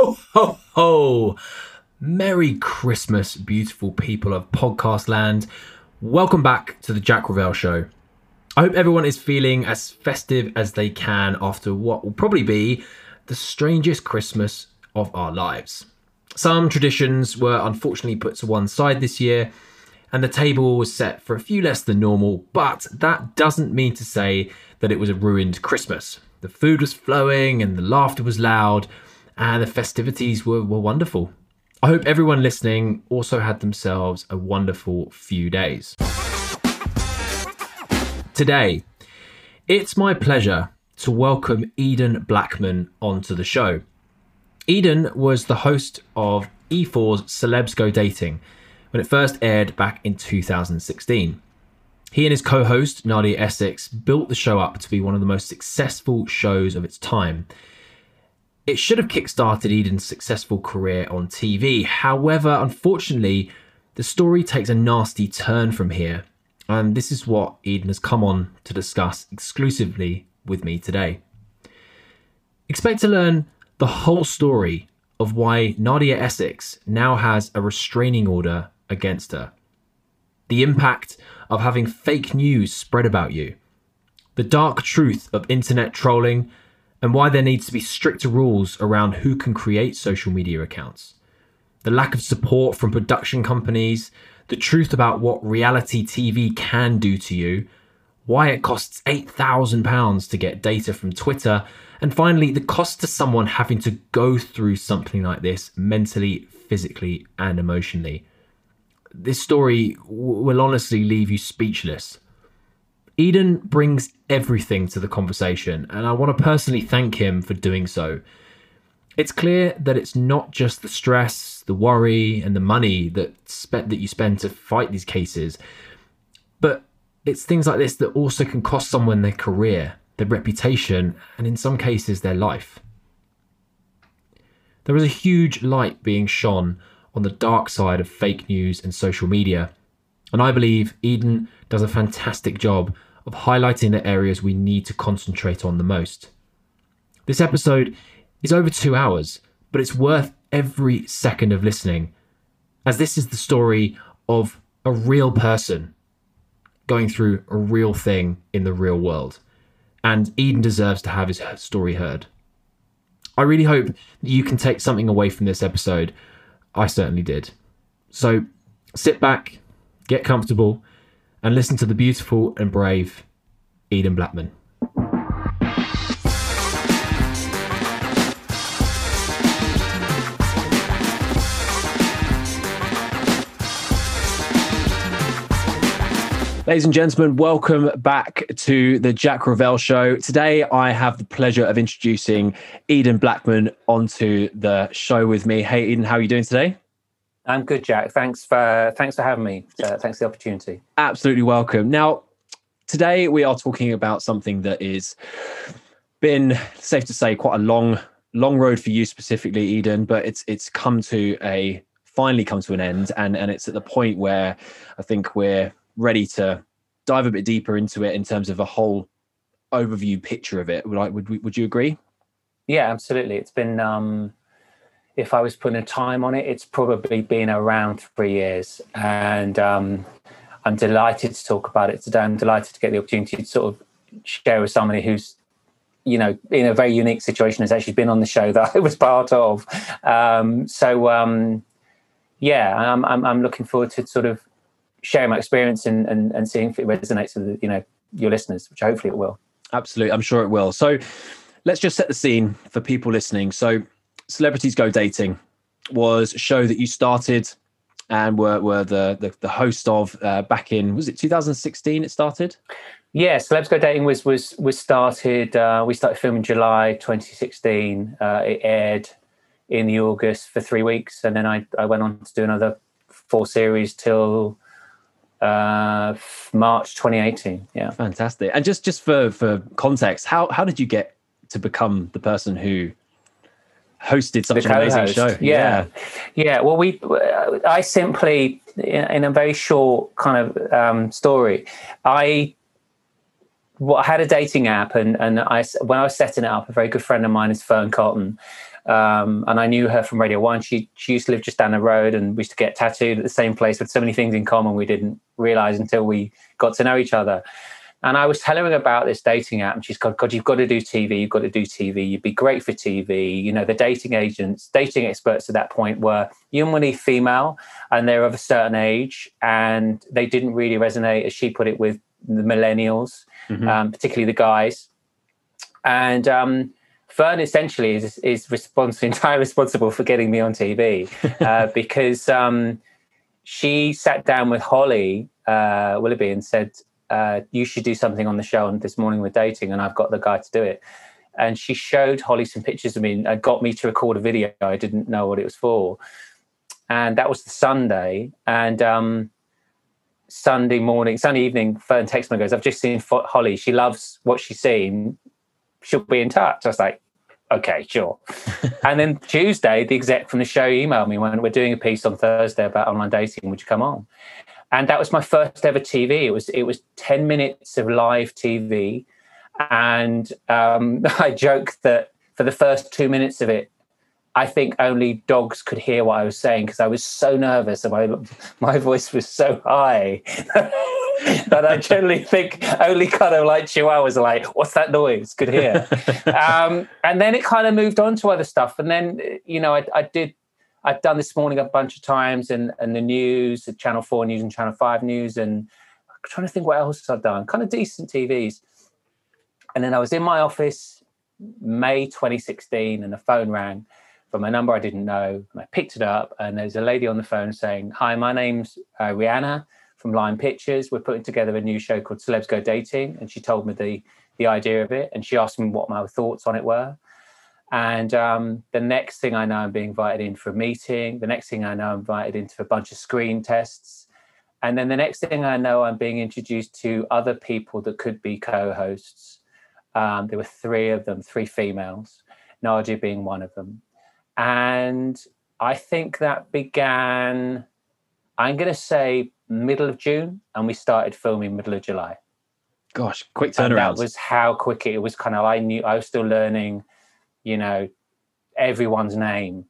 Ho, ho, ho! Merry Christmas, beautiful people of podcast land. Welcome back to the Jack Revell Show. I hope everyone is feeling as festive as they can after what will probably be the strangest Christmas of our lives. Some traditions were unfortunately put to one side this year, and the table was set for a few less than normal, but that doesn't mean to say that it was a ruined Christmas. The food was flowing, and the laughter was loud, and the festivities were, were wonderful. I hope everyone listening also had themselves a wonderful few days. Today, it's my pleasure to welcome Eden Blackman onto the show. Eden was the host of E4's Celebs Go Dating when it first aired back in 2016. He and his co host, Nadia Essex, built the show up to be one of the most successful shows of its time. It should have kickstarted Eden's successful career on TV. However, unfortunately, the story takes a nasty turn from here, and this is what Eden has come on to discuss exclusively with me today. Expect to learn the whole story of why Nadia Essex now has a restraining order against her, the impact of having fake news spread about you, the dark truth of internet trolling and why there needs to be stricter rules around who can create social media accounts. The lack of support from production companies, the truth about what reality TV can do to you, why it costs £8,000 to get data from Twitter, and finally, the cost to someone having to go through something like this mentally, physically, and emotionally. This story will honestly leave you speechless. Eden brings everything to the conversation, and I want to personally thank him for doing so. It's clear that it's not just the stress, the worry, and the money that spe- that you spend to fight these cases, but it's things like this that also can cost someone their career, their reputation, and in some cases their life. There is a huge light being shone on the dark side of fake news and social media, and I believe Eden does a fantastic job of highlighting the areas we need to concentrate on the most. This episode is over two hours, but it's worth every second of listening, as this is the story of a real person going through a real thing in the real world. And Eden deserves to have his story heard. I really hope that you can take something away from this episode. I certainly did. So sit back, get comfortable, and listen to the beautiful and brave Eden Blackman. Ladies and gentlemen, welcome back to the Jack Revell Show. Today, I have the pleasure of introducing Eden Blackman onto the show with me. Hey, Eden, how are you doing today? I'm good, Jack. Thanks for thanks for having me. Uh, thanks for the opportunity. Absolutely welcome. Now, today we are talking about something that is been safe to say quite a long long road for you specifically, Eden. But it's it's come to a finally come to an end, and and it's at the point where I think we're ready to dive a bit deeper into it in terms of a whole overview picture of it. Like, would would you agree? Yeah, absolutely. It's been, um, if I was putting a time on it, it's probably been around three years, and um, I'm delighted to talk about it today. I'm delighted to get the opportunity to sort of share with somebody who's you know in a very unique situation has actually been on the show that I was part of. Um, so um, yeah, I'm, I'm, I'm looking forward to sort of sharing my experience and, and, and seeing if it resonates with you know your listeners, which hopefully it will. Absolutely, I'm sure it will. So let's just set the scene for people listening. So Celebrities Go Dating was a show that you started and were, were the, the, the host of uh, back in was it 2016 it started yeah celebs go dating was was was started uh, we started filming july 2016 uh, it aired in the august for three weeks and then i i went on to do another four series till uh, March 2018. Yeah, fantastic. And just just for for context, how how did you get to become the person who hosted such an amazing show? Yeah. yeah, yeah. Well, we I simply in a very short kind of um, story, I well, I had a dating app, and and I when I was setting it up, a very good friend of mine is Fearne Cotton, Um, and I knew her from Radio One. She she used to live just down the road, and we used to get tattooed at the same place with so many things in common we didn't realize until we got to know each other. And I was telling her about this dating app, and she's gone, God, you've got to do TV. You've got to do TV. You'd be great for TV. You know, the dating agents, dating experts at that point were humanly female, and they're of a certain age, and they didn't really resonate, as she put it, with the millennials, mm-hmm. um, particularly the guys. And um, Fearne essentially is is responsible, entirely responsible for getting me on TV uh, because um, she sat down with Holly uh, Willoughby and said, uh, "You should do something on the show on this morning with dating," and I've got the guy to do it. And she showed Holly some pictures of me and got me to record a video. I didn't know what it was for, and that was the Sunday. And um, Sunday morning, Sunday evening, Fearne texts me and goes, I've just seen Holly. She loves what she's seen. She'll be in touch. I was like, okay, sure. and then Tuesday, the exec from the show emailed me when we're doing a piece on Thursday about online dating. Would you come on? And that was my first ever TV. It was it was ten minutes of live TV, and um, I joke that for the first two minutes of it, I think only dogs could hear what I was saying because I was so nervous and my my voice was so high that I generally think only kind of like chihuahuas are like, "What's that noise?" Could hear. um, and then it kind of moved on to other stuff, and then you know I, I did. I've done this morning a bunch of times, and and the news, the Channel Four news and Channel Five news, and I'm trying to think what else I've done. Kind of decent TVs. And then I was in my office May 2016, and the phone rang from a number I didn't know. And I picked it up, and there's a lady on the phone saying, Hi, my name's uh, Rihanna from Lime Pictures. We're putting together a new show called Celebs Go Dating. And she told me the, the idea of it, and she asked me what my thoughts on it were. And um, the next thing I know, I'm being invited in for a meeting. The next thing I know, I'm invited into a bunch of screen tests. And then the next thing I know, I'm being introduced to other people that could be co hosts. Um, there were three of them, three females, Nadia being one of them. And I think that began, I'm going to say middle of June, and we started filming middle of July. Gosh, quick turnaround. that was how quick it, it was. Kind of, I knew I was still learning, you know, everyone's name,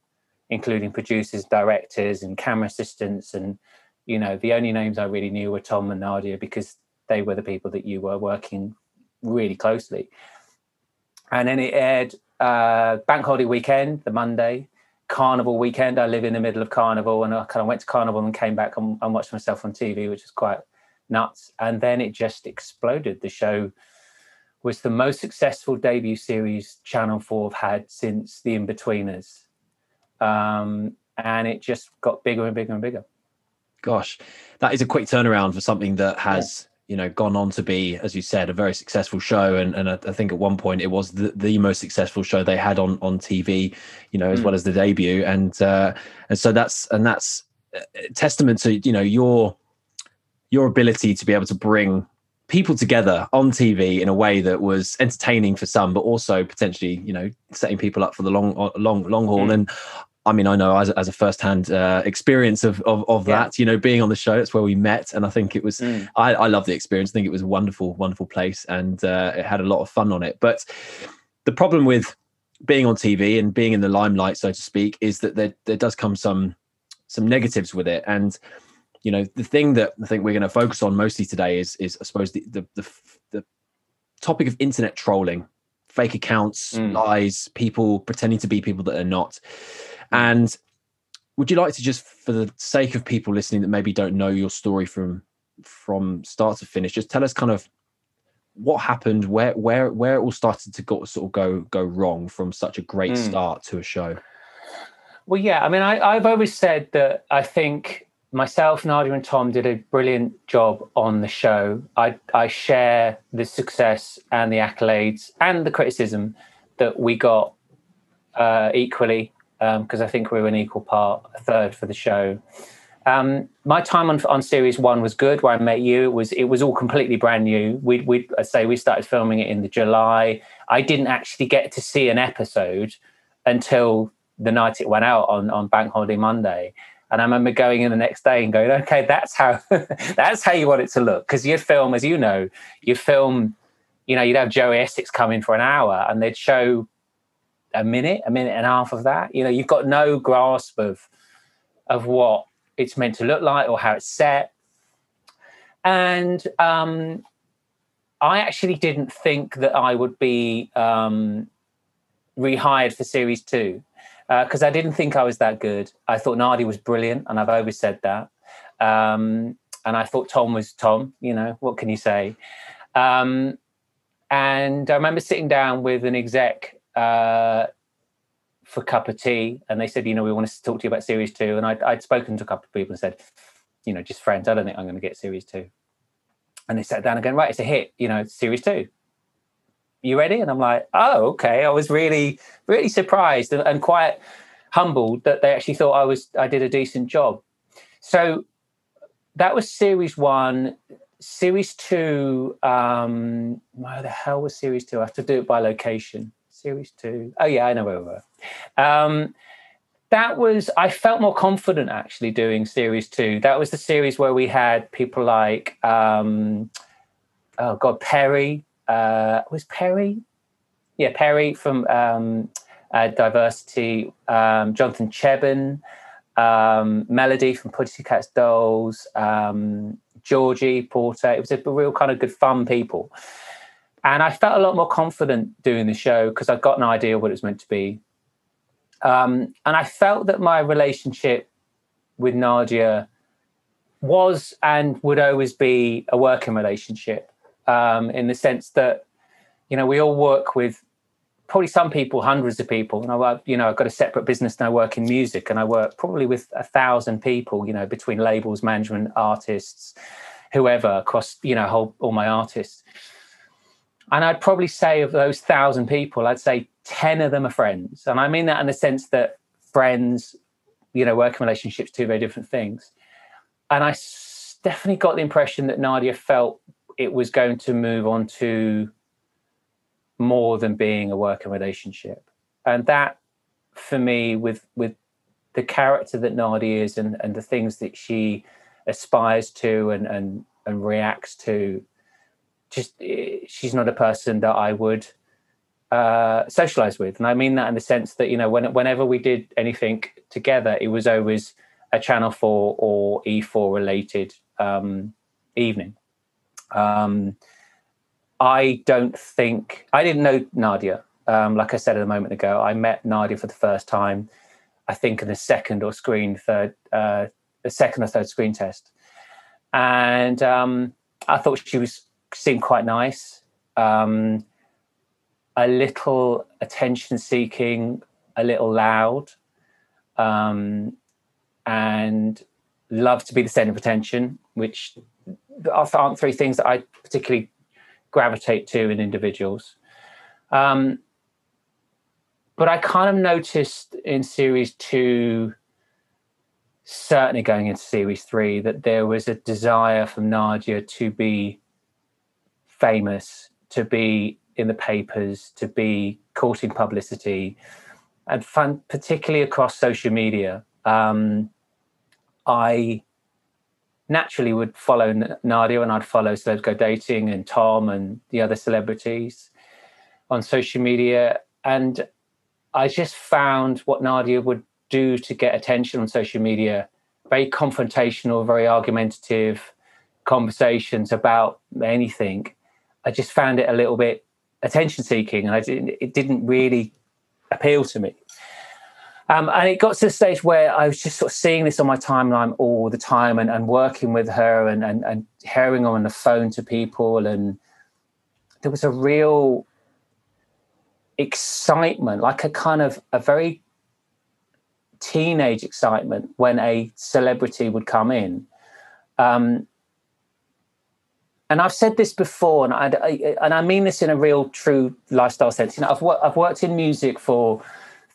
including producers, directors, and camera assistants, and you know, the only names I really knew were Tom and Nadia because they were the people that you were working really closely. And then it aired uh, bank holiday weekend, the Monday, carnival weekend. I live in the middle of carnival, and I kind of went to carnival and came back and, and watched myself on TV, which is quite nuts. And then it just exploded. The show was the most successful debut series Channel 4 have had since The Inbetweeners. Um, and it just got bigger and bigger and bigger. Gosh, that is a quick turnaround for something that has you know gone on to be as you said a very successful show and, and I, think at one point it was the, the most successful show they had on on tv you know as mm. well as the debut and uh and so that's and that's testament to you know your your ability to be able to bring people together on TV in a way that was entertaining for some, but also potentially, you know, setting people up for the long, long, long haul. Mm. And I mean, I know as, as a first-hand uh, experience of of, of yeah. that, you know, being on the show, it's where we met, and I think it was. Mm. I, I love the experience. I think it was a wonderful, wonderful place, and uh, it had a lot of fun on it. But the problem with being on TV and being in the limelight, so to speak, is that there there does come some some negatives with it, and you know, the thing that I think we're going to focus on mostly today is is I suppose the the the, the topic of internet trolling, fake accounts, mm. lies, people pretending to be people that are not and would you like to just, for the sake of people listening that maybe don't know your story from from start to finish, just tell us kind of what happened, where where where it all started to go, sort of go go wrong from such a great mm. start to a show. Well, yeah, I mean, I, I've always said that I think myself, Nadia, and Tom did a brilliant job on the show. I I share the success and the accolades and the criticism that we got uh, equally because um, I think we were an equal part, a third for the show. Um, my time on on series one was good. Where I met you, it was it was all completely brand new. We we I say we started filming it in the July. I didn't actually get to see an episode until the night it went out on on Bank Holiday Monday. And I remember going in the next day and going, okay, that's how that's how you want it to look. Because you'd film, as you know, you'd film, you know, you'd have Joey Essex come in for an hour and they'd show a minute, a minute and a half of that. You know, you've got no grasp of of what it's meant to look like or how it's set. And um, I actually didn't think that I would be um, rehired for series two because uh, I didn't think I was that good. I thought Nadia was brilliant, and I've always said that. Um, and I thought Tom was Tom. You know, what can you say? Um, and I remember sitting down with an exec uh, for a cup of tea, and they said, you know, we want to talk to you about series two. And I'd, I'd spoken to a couple of people and said, you know, just friends, I don't think I'm going to get series two. And they sat down again, right, it's a hit, you know, series two. You ready? And I'm like, oh, okay. I was really, really surprised and, and quite humbled that they actually thought I was I did a decent job. So that was series one. Series two, um, where the hell was series two? I have to do it by location. Series two. Oh yeah, I know where we were. Um, that was I felt more confident actually doing series two. That was the series where we had people like um, oh god Perri uh, was Perri, yeah Perri from um, uh, Diversity, um, Jonathan Cheban, um, Melody from Pussycat Dolls, um, Georgie Porter. It was a real kind of good fun people. And I felt a lot more confident doing the show because I'd got an idea what it was meant to be. Um, and I felt that my relationship with Nadia was and would always be a working relationship um, in the sense that, you know, we all work with probably some people, hundreds of people. And I, you know, I've got a separate business now, work in music, and I work probably with a thousand people, you know, between labels, management, artists, whoever across, you know, whole, all my artists. And I'd probably say of those thousand people, I'd say 10 of them are friends. And I mean that in the sense that friends, you know, working relationships, two very different things. And I definitely got the impression that Nadia felt it was going to move on to more than being a working relationship. And that for me, with with the character that Nadia is and, and the things that she aspires to and, and and reacts to, just eh, she's not a person that I would uh, socialize with, and I mean that in the sense that you know when, whenever we did anything together, it was always a Channel Four or E4 related um, evening. Um, I don't think I didn't know Nadia. Um, like I said a moment ago, I met Nadia for the first time. I think in the second or screen third, uh, the second or third screen test, and um, I thought she was seemed quite nice. Um, a little attention seeking, a little loud, um, and love to be the center of attention, which aren't three things that I particularly gravitate to in individuals. Um, but I kind of noticed in series two, certainly going into series three, that there was a desire from Nadia to be famous, to be in the papers, to be courting publicity, and fun, particularly across social media. Um, I naturally would follow Nadia and I'd follow Celebs Go Dating and Tom and the other celebrities on social media. And I just found what Nadia would do to get attention on social media very confrontational, very argumentative conversations about anything. I just found it a little bit attention seeking and I didn't, it didn't really appeal to me. Um, and it got to the stage where I was just sort of seeing this on my timeline all the time and, and working with her and, and, and hearing her on the phone to people. And there was a real excitement, like a kind of a very teenage excitement when a celebrity would come in. Um, and I've said this before, and I, I, and I mean this in a real, true lifestyle sense. You know, I've I've worked in music for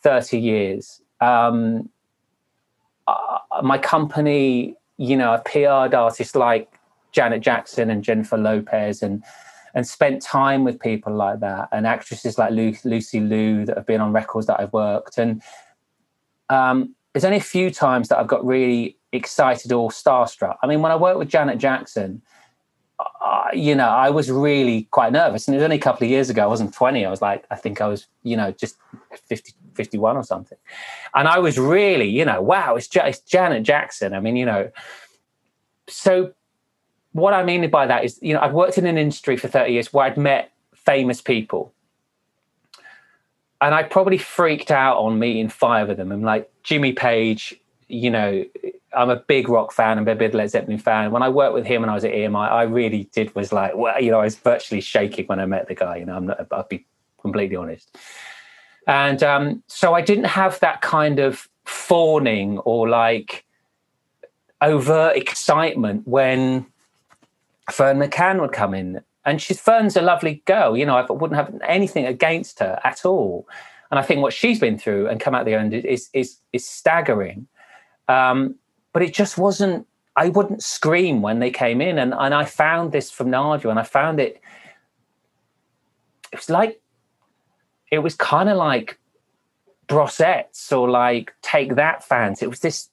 thirty years, um, uh, my company, you know, I PR'd artists like Janet Jackson and Jennifer Lopez and and spent time with people like that and actresses like Lu- Lucy Liu that have been on records that I've worked. And um, there's only a few times that I've got really excited or starstruck. I mean, when I worked with Janet Jackson, uh, you know, I was really quite nervous. And it was only a couple of years ago. I wasn't 20. I was like, I think I was, you know, just 50, 51 or something. And I was really, you know, wow, it's, it's Janet Jackson. I mean, you know, so what I mean by that is, you know, I'd worked in an industry for 30 years where I'd met famous people. And I probably freaked out on meeting five of them. I'm like, Jimmy Page, you know, I'm a big rock fan. I'm a big Led Zeppelin fan. When I worked with him when I was at EMI, I really did was like, well, you know, I was virtually shaking when I met the guy. You know, I'm not, I'll be completely honest. And um, so I didn't have that kind of fawning or like overt excitement when Ferne McCann would come in. And she's Ferne's a lovely girl, you know, I wouldn't have anything against her at all. And I think what she's been through and come out the end is is is staggering. Um, but it just wasn't I wouldn't scream when they came in. And and I found this from Nadia and I found it it was like it was kind of like Brosettes or like Take That fans. It was this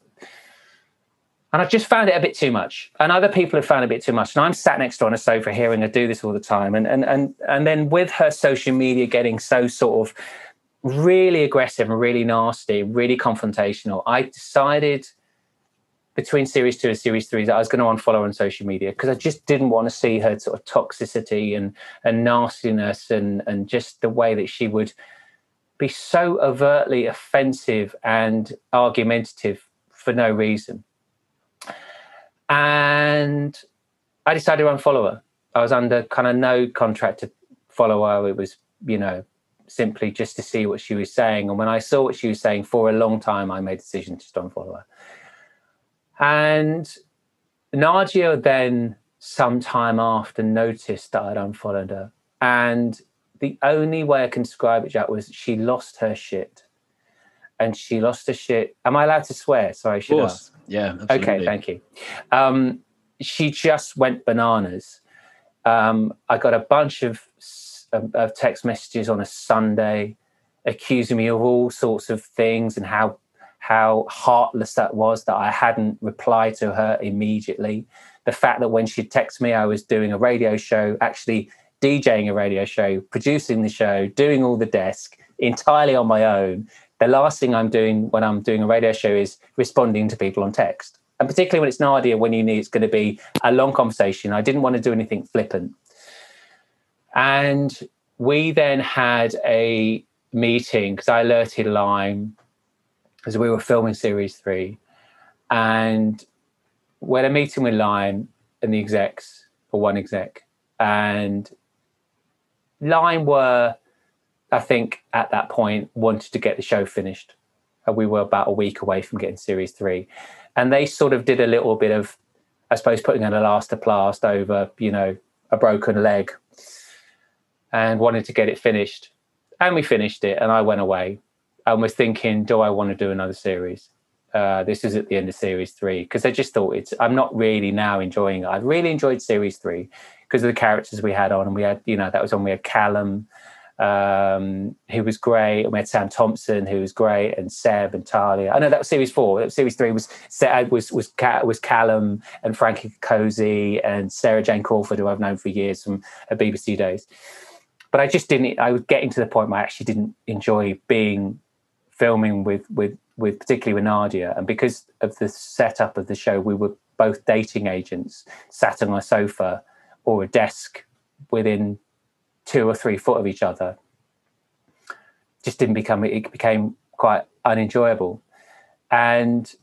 and I just found it a bit too much. And other people have found it a bit too much. And I'm sat next to her on a sofa hearing her do this all the time. And and and and then with her social media getting so sort of really aggressive and really nasty, really confrontational, I decided between series two and series three that I was going to unfollow on social media because I just didn't want to see her sort of toxicity and and nastiness and and just the way that she would be so overtly offensive and argumentative for no reason. And I decided to unfollow her. I was under kind of no contract to follow her. It was, you know, simply just to see what she was saying. And when I saw what she was saying for a long time, I made a decision to just unfollow her. And Nadia then, sometime after, noticed that I'd unfollowed her. And the only way I can describe it, Jack, was she lost her shit. And she lost her shit. Am I allowed to swear? Sorry, she does. Yeah. Absolutely. Okay, thank you. Um, she just went bananas. Um, I got a bunch of, of text messages on a Sunday accusing me of all sorts of things and how how heartless that was that I hadn't replied to her immediately. The fact that when she texted me, I was doing a radio show, actually DJing a radio show, producing the show, doing all the desk entirely on my own. The last thing I'm doing when I'm doing a radio show is responding to people on text. And particularly when it's Nadia, when you need it's going to be a long conversation. I didn't want to do anything flippant. And we then had a meeting because I alerted Lime because we were filming series three, and we had a meeting with Lime and the execs, or one exec, and Lime were, I think, at that point wanted to get the show finished. And we were about a week away from getting series three, and they sort of did a little bit of, I suppose, putting an elastoplast over, you know, a broken leg, and wanted to get it finished, and we finished it, and I went away and was thinking, do I want to do another series? Uh, this is at the end of series three because I just thought it's. I'm not really now enjoying it. I really enjoyed series three because of the characters we had on, and we had, you know, that was when we had Callum, um, who was great, and we had Sam Thompson, who was great, and Seb and Talia. I know that was series four. Series three was was was was Callum and Frankie Cocozza and Sarah Jane Crawford, who I've known for years from BBC days. But I just didn't. I was getting to the point where I actually didn't enjoy being filming with with with particularly with Nadia, and because of the setup of the show, we were both dating agents sat on a sofa or a desk within two or three foot of each other. Just didn't become it became quite unenjoyable, and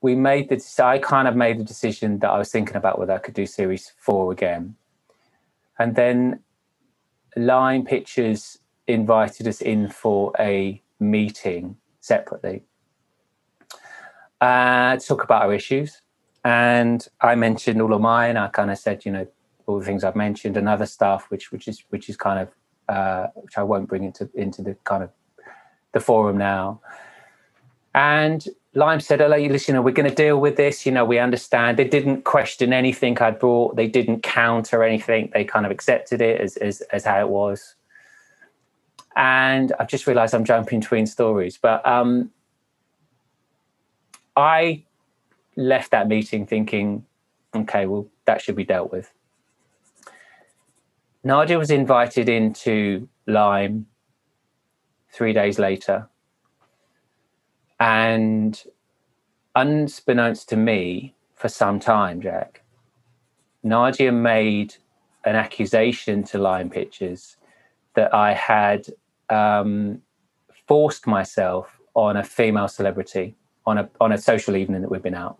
we made the I kind of made the decision that I was thinking about whether I could do series four again, and then Lime Pictures invited us in for a meeting separately uh, to talk about our issues. And I mentioned all of mine. I kind of said, you know, all the things I've mentioned and other stuff, which which is which is kind of uh, which I won't bring into into the kind of the forum now. And Lime said, "Oh, listen, you know, we're going to deal with this. You know, we understand." They didn't question anything I'd brought. They didn't counter anything. They kind of accepted it as as, as how it was and I've just realised I'm jumping between stories. But um, I left that meeting thinking, okay, well, that should be dealt with. Nadia was invited into Lime three days later. And unbeknownst to me, for some time, Jack, Nadia made an accusation to Lime Pictures that I had um, forced myself on a female celebrity on a on a social evening that we'd been out,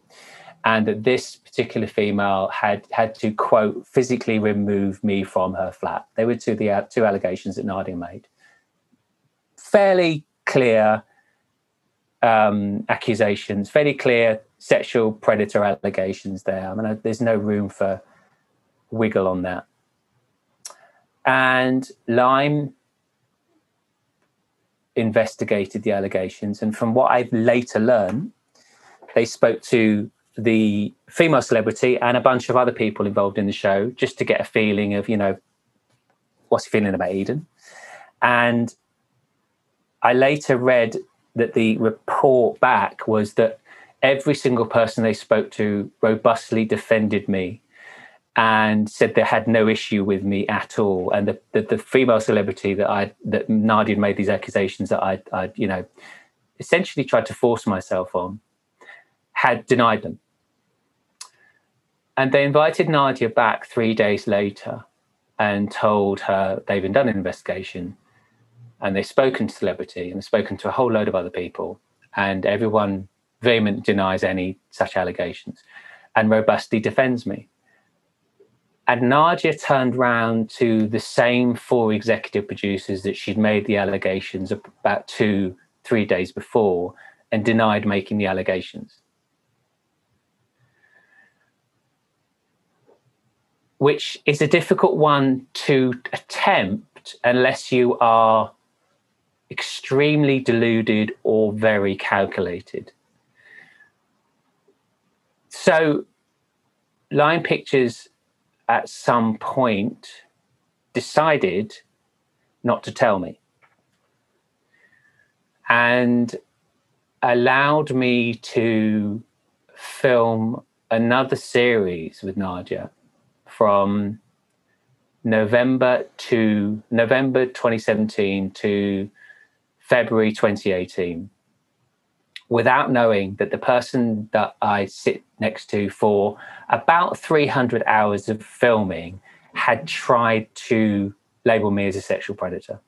and that this particular female had had to quote physically remove me from her flat. They were two the two allegations that Nadia made. Fairly clear um, accusations, fairly clear sexual predator allegations there. I mean, there's no room for wiggle on that. And Lime investigated the allegations. And from what I've later learned, they spoke to the female celebrity and a bunch of other people involved in the show just to get a feeling of, you know, what's he feeling about Eden. And I later read that the report back was that every single person they spoke to robustly defended me and said they had no issue with me at all. And the, the, the female celebrity that I that Nadia made these accusations that I, I, you know, essentially tried to force myself on, had denied them. And they invited Nadia back three days later and told her they've done an investigation and they've spoken to celebrity and spoken to a whole load of other people and everyone vehemently denies any such allegations and robustly defends me and Nadia turned round to the same four executive producers that she'd made the allegations about two, three days before and denied making the allegations. Which is a difficult one to attempt unless you are extremely deluded or very calculated. So, Lime Pictures at some point decided not to tell me. And allowed me to film another series with Nadia from November to November 2017 to February 2018 without knowing that the person that I sit next to for about 300 hours of filming had mm-hmm. tried to label me as a sexual predator.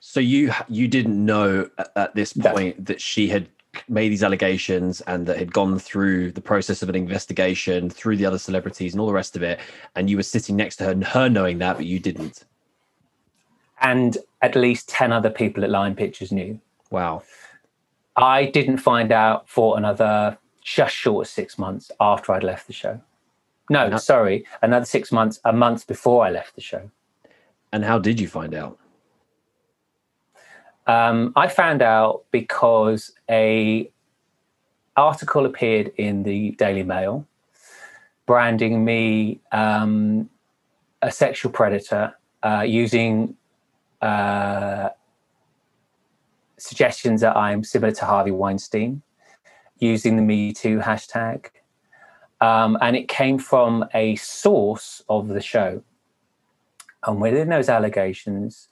So you you didn't know at, this point no. that she had made these allegations and that had gone through the process of an investigation through the other celebrities and all the rest of it and you were sitting next to her and her knowing that but you didn't and at least 10 other people at Lime Pictures knew wow I didn't find out for another just short of six months after I'd left the show. No, sorry, another six months, a month before I left the show. And how did you find out? Um, I found out because a article appeared in the Daily Mail branding me um, a sexual predator uh, using uh, suggestions that I'm similar to Harvey Weinstein using the Me Too hashtag. Um, and it came from a source of the show. And within those allegations,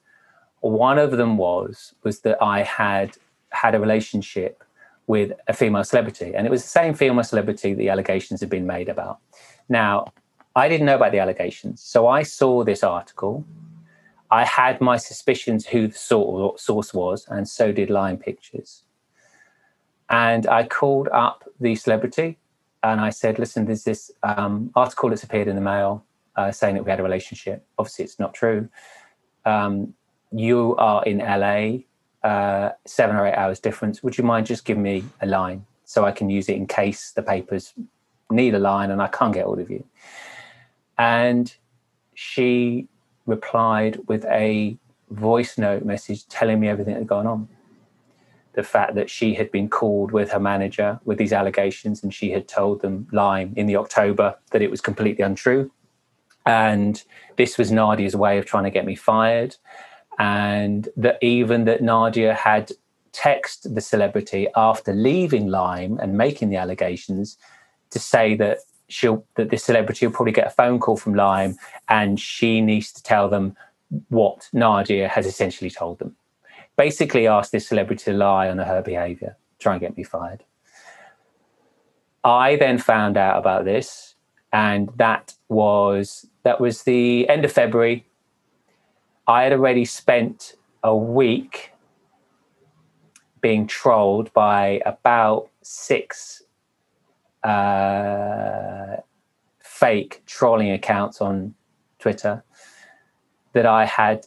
one of them was was that I had had a relationship with a female celebrity, and it was the same female celebrity the allegations had been made about. Now, I didn't know about the allegations, so I saw this article I had my suspicions who the source was, and so did Lime Pictures. And I called up the celebrity and I said, listen, there's this um, article that's appeared in the mail uh, saying that we had a relationship. Obviously, it's not true. Um, you are in LA, uh, seven or eight hours difference. Would you mind just giving me a line so I can use it in case the papers need a line and I can't get hold of you? And she replied with a voice note message telling me everything that had gone on. The fact that she had been called with her manager with these allegations and she had told them lying in the October that it was completely untrue. And this was Nadia's way of trying to get me fired. And that even that Nadia had texted the celebrity after leaving Lime and making the allegations to say that she'll that this celebrity will probably get a phone call from Lime, and she needs to tell them what Nadia has essentially told them. Basically, ask this celebrity to lie on her behaviour, try and get me fired. I then found out about this, and that was that was the end of February. I had already spent a week being trolled by about six uh, fake trolling accounts on Twitter that I had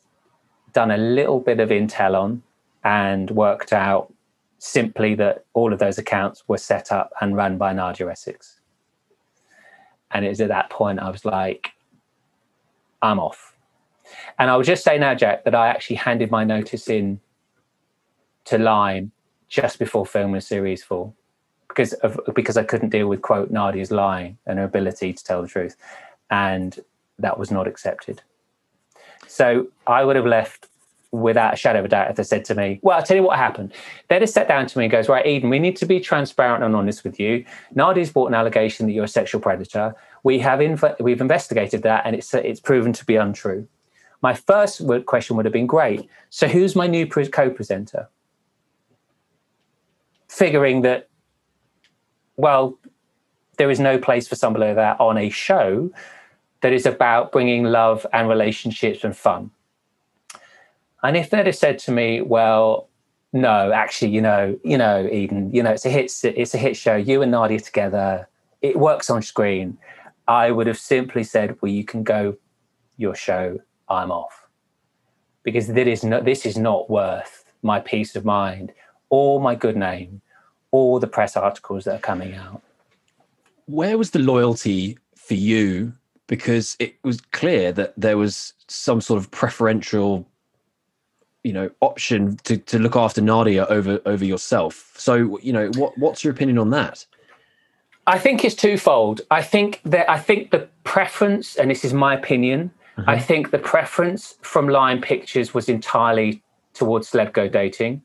done a little bit of intel on and worked out simply that all of those accounts were set up and run by Nadia Essex. And it was at that point I was like, I'm off. And I will just say now, Jack, that I actually handed my notice in to Lime just before filming series four because of because I couldn't deal with quote Nadia's lying and her ability to tell the truth, and that was not accepted. So I would have left without a shadow of a doubt if they said to me, Well, I'll tell you what happened. They'd have sat down to me and goes, Right, Eden, we need to be transparent and honest with you. Nadia's brought an allegation that you're a sexual predator. We have inv- we've investigated that and it's it's proven to be untrue. My first question would have been great. So who's my new co-presenter? Figuring that, well, there is no place for somebody like that on a show that is about bringing love and relationships and fun. And if they'd have said to me, well, no, actually, you know, you know, Eden, you know, it's a hit, it's a hit show. You and Nadia together, it works on screen. I would have simply said, well, you can go your show. I'm off because this is this is not worth my peace of mind or my good name or the press articles that are coming out. Where was the loyalty for you? Because it was clear that there was some sort of preferential you know option to, to look after Nadia over over yourself. So you know what what's your opinion on that? I think it's twofold. I think that I think the preference, and this is my opinion, mm-hmm. I think the preference from Lime Pictures was entirely towards celeb go dating.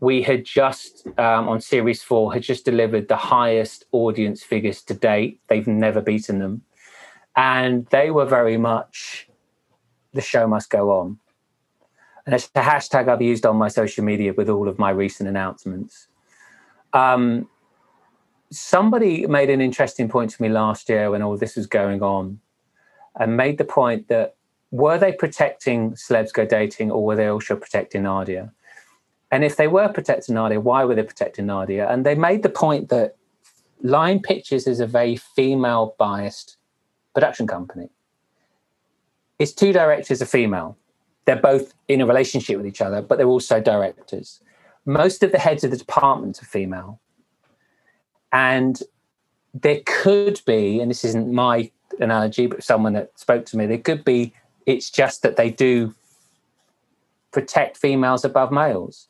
We had just um, on series four had just delivered the highest audience figures to date. They've never beaten them, and they were very much the show must go on and it's a hashtag I've used on my social media with all of my recent announcements. Um, somebody made an interesting point to me last year when all this was going on and made the point that were they protecting celebs go dating or were they also protecting Nadia? And if they were protecting Nadia, why were they protecting Nadia? And they made the point that Lime Pictures is a very female biased production company. Its two directors are female they're both in a relationship with each other, but they're also directors. Most of the heads of the department are female. And there could be, and this isn't my analogy, but someone that spoke to me, there could be, it's just that they do protect females above males.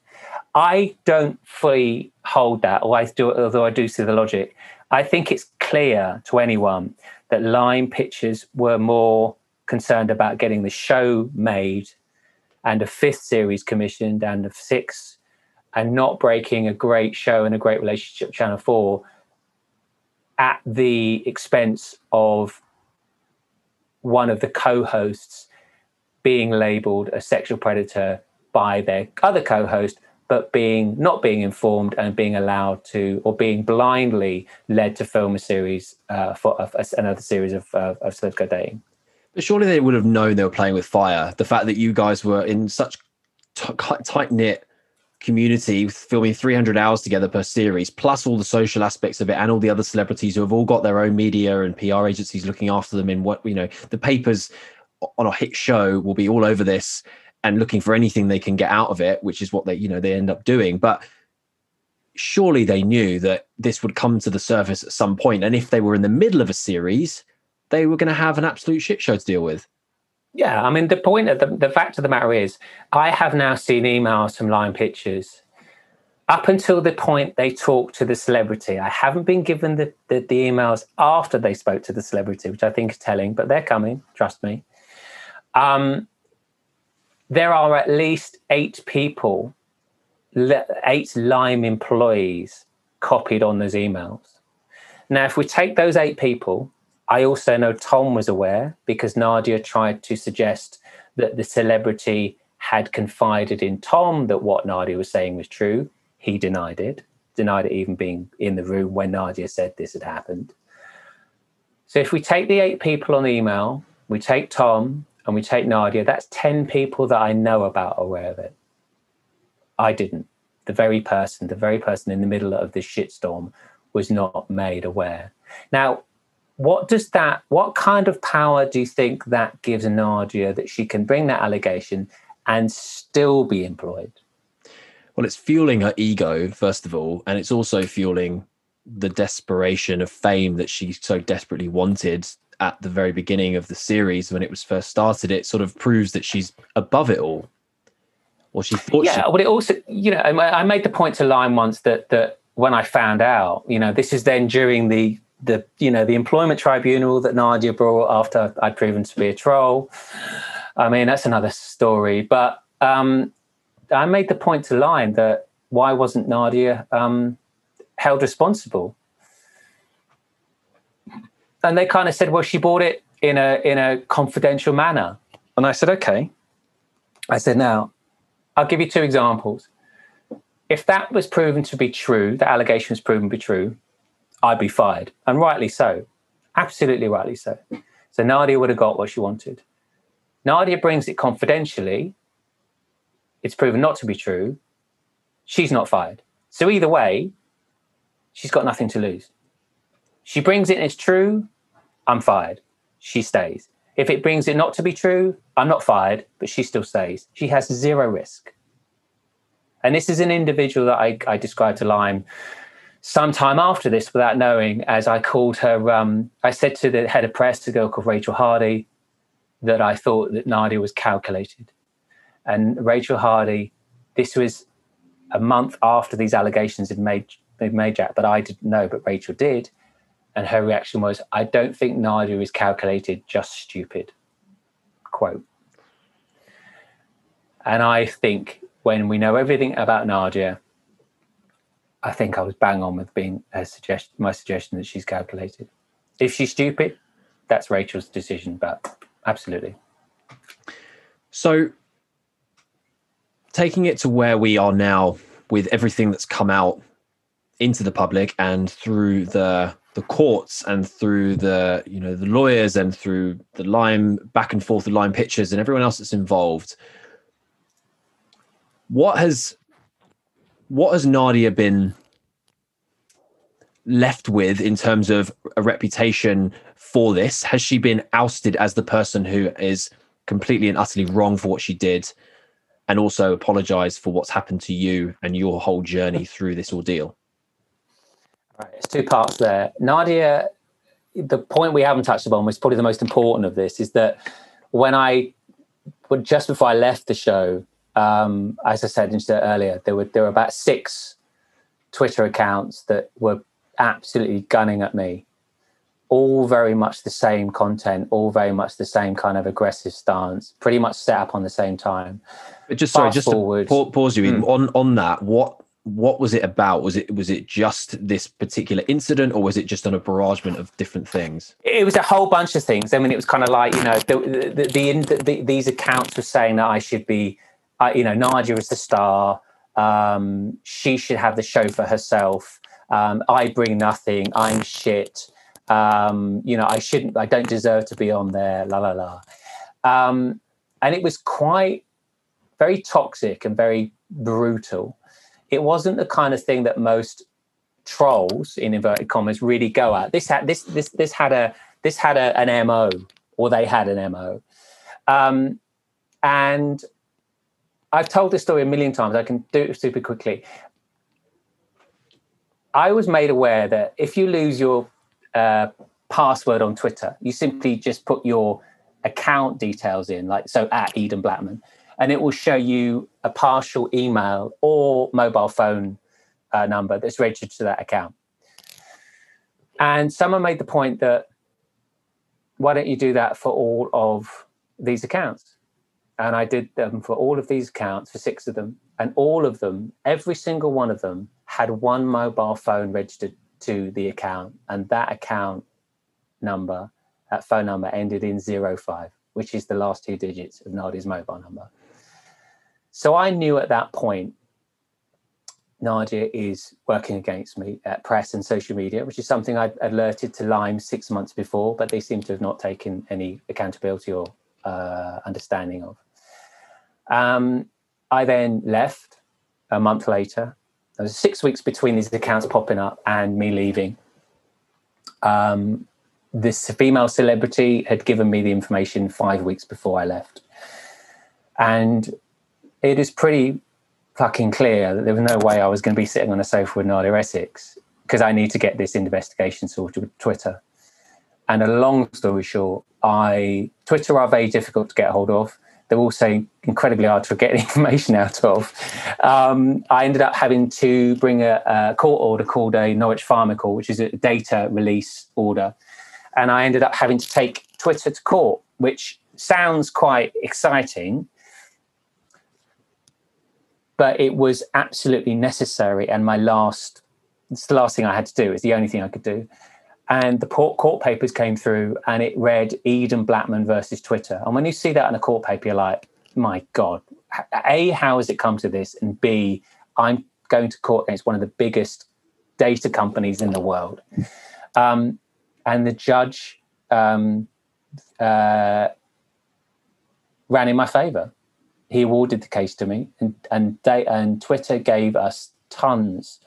I don't fully hold that, or I do, although I do see the logic. I think it's clear to anyone that Lime Pictures were more concerned about getting the show made and a fifth series commissioned and a sixth and not breaking a great show and a great relationship channel 4 at the expense of one of the co-hosts being labeled a sexual predator by their other co-host but being not being informed and being allowed to or being blindly led to film a series uh, for uh, another series of, uh, of Dating but surely they would have known they were playing with fire. The fact that you guys were in such t- tight knit community, filming 300 hours together per series, plus all the social aspects of it, and all the other celebrities who have all got their own media and PR agencies looking after them in what you know the papers on a hit show will be all over this and looking for anything they can get out of it, which is what they you know they end up doing. But surely they knew that this would come to the surface at some point, and if they were in the middle of a series they were going to have an absolute shit show to deal with. Yeah, I mean, the point of the, the fact of the matter is, I have now seen emails from Lime Pictures up until the point they talked to the celebrity. I haven't been given the, the, the, emails after they spoke to the celebrity, which I think is telling, but they're coming, trust me. Um, there are at least eight people, eight Lime employees copied on those emails. Now, if we take those eight people, I also know Tom was aware because Nadia tried to suggest that the celebrity had confided in Tom that what Nadia was saying was true. He denied it, denied it even being in the room when Nadia said this had happened. So if we take the eight people on the email, we take Tom and we take Nadia, that's 10 people that I know about aware of it. I didn't. The very person, the very person in the middle of this shitstorm was not made aware. Now, what does that, what kind of power do you think that gives Nadia that she can bring that allegation and still be employed? Well, it's fueling her ego, first of all, and it's also fueling the desperation of fame that she so desperately wanted at the very beginning of the series when it was first started. It sort of proves that she's above it all. Or she thought Yeah, she- but it also, you know, I I made the point to Lime once that that when I found out, you know, this is then during the the you know the employment tribunal that Nadia brought after I'd proven to be a troll. I mean, that's another story. But um, I made the point to Lime that why wasn't Nadia um, held responsible? And they kind of said, well, she bought it in a in a confidential manner. And I said, okay. I said, now I'll give you two examples. If that was proven to be true, the allegation was proven to be true, I'd be fired, and rightly so, absolutely rightly so. So Nadia would have got what she wanted. Nadia brings it confidentially. It's proven not to be true. She's not fired. So either way, she's got nothing to lose. She brings it and it's true, I'm fired. She stays. If it brings it not to be true, I'm not fired, but she still stays. She has zero risk. And this is an individual that I, I described to Lime sometime after this without knowing, as I called her, um, I said to the head of press, a girl called Rachel Hardy, that I thought that Nadia was calculated. And Rachel Hardy, this was a month after these allegations had made, made Jack, but I didn't know, but Rachel did. And her reaction was, I don't think Nadia is calculated, just stupid. Quote. And I think when we know everything about Nadia, I think I was bang on with being a suggestion, my suggestion that she's calculated. If she's stupid, that's Rachel's decision, but absolutely. So, taking it to where we are now with everything that's come out into the public and through the the courts and through the you know the lawyers and through the Lime back and forth the Lime Pictures and everyone else that's involved. What has what has Nadia been left with in terms of a reputation for this? Has she been ousted as the person who is completely and utterly wrong for what she did and also apologize for what's happened to you and your whole journey through this ordeal Right, there's two parts there. Nadia, the point we haven't touched upon was probably the most important of this is that when I, well, just before I left the show, um, as I said earlier, there were there were about six Twitter accounts that were absolutely gunning at me, all very much the same content, all very much the same kind of aggressive stance, pretty much set up on the same time. but just sorry Fast just forward. to pa- pause you Hmm. on on that what what was it about was it was it just this particular incident or was it just an barragement of different things it was a whole bunch of things. I mean, it was kind of like you know the the, the, the these accounts were saying that I should be, uh, you know, Nadia is the star. Um, she should have the show for herself. Um, I bring nothing. I'm shit. Um, you know, I shouldn't. I don't deserve to be on there. La la la. Um, and it was quite very toxic and very brutal. It wasn't the kind of thing that most trolls in inverted commas really go at. This had this this this had a this had a, an mo or they had an mo, um, and I've told this story a million times. I can do it super quickly. I was made aware that if you lose your uh, password on Twitter, you simply just put your account details in, like so at Eden Blackman, and it will show you a partial email or mobile phone uh, number that's registered to that account. And someone made the point that why don't you do that for all of these accounts? And I did them for all of these accounts, for six of them. And all of them, every single one of them, had one mobile phone registered to the account, and that account number, that phone number ended in zero five, which is the last two digits of Nadia's mobile number. So I knew at that point Nadia is working against me at press and social media, which is something I'd alerted to Lime six months before, but they seem to have not taken any accountability or uh, understanding of. Um, I then left a month later. There was six weeks between these accounts popping up and me leaving. Um, this female celebrity had given me the information five weeks before I left. And it is pretty fucking clear that there was no way I was going to be sitting on a sofa with Nadia Essex because I need to get this investigation sorted with Twitter. And a long story short, I Twitter are very difficult to get hold of. They're also incredibly hard to get information out of. Um, I ended up having to bring a, a, court order called a Norwich Pharmacal, which is a data release order. And I ended up having to take Twitter to court, which sounds quite exciting but it was absolutely necessary. And my last, it's the last thing I had to do. It's the only thing I could do. And the court papers came through, and it read Eden Blackman versus Twitter. And when you see that in a court paper, you're like, my God, A, how has it come to this? And B, I'm going to court against one of the biggest data companies in the world. Um, and the judge um, uh, ran in my favor he awarded the case to me, and and they, and Twitter gave us tons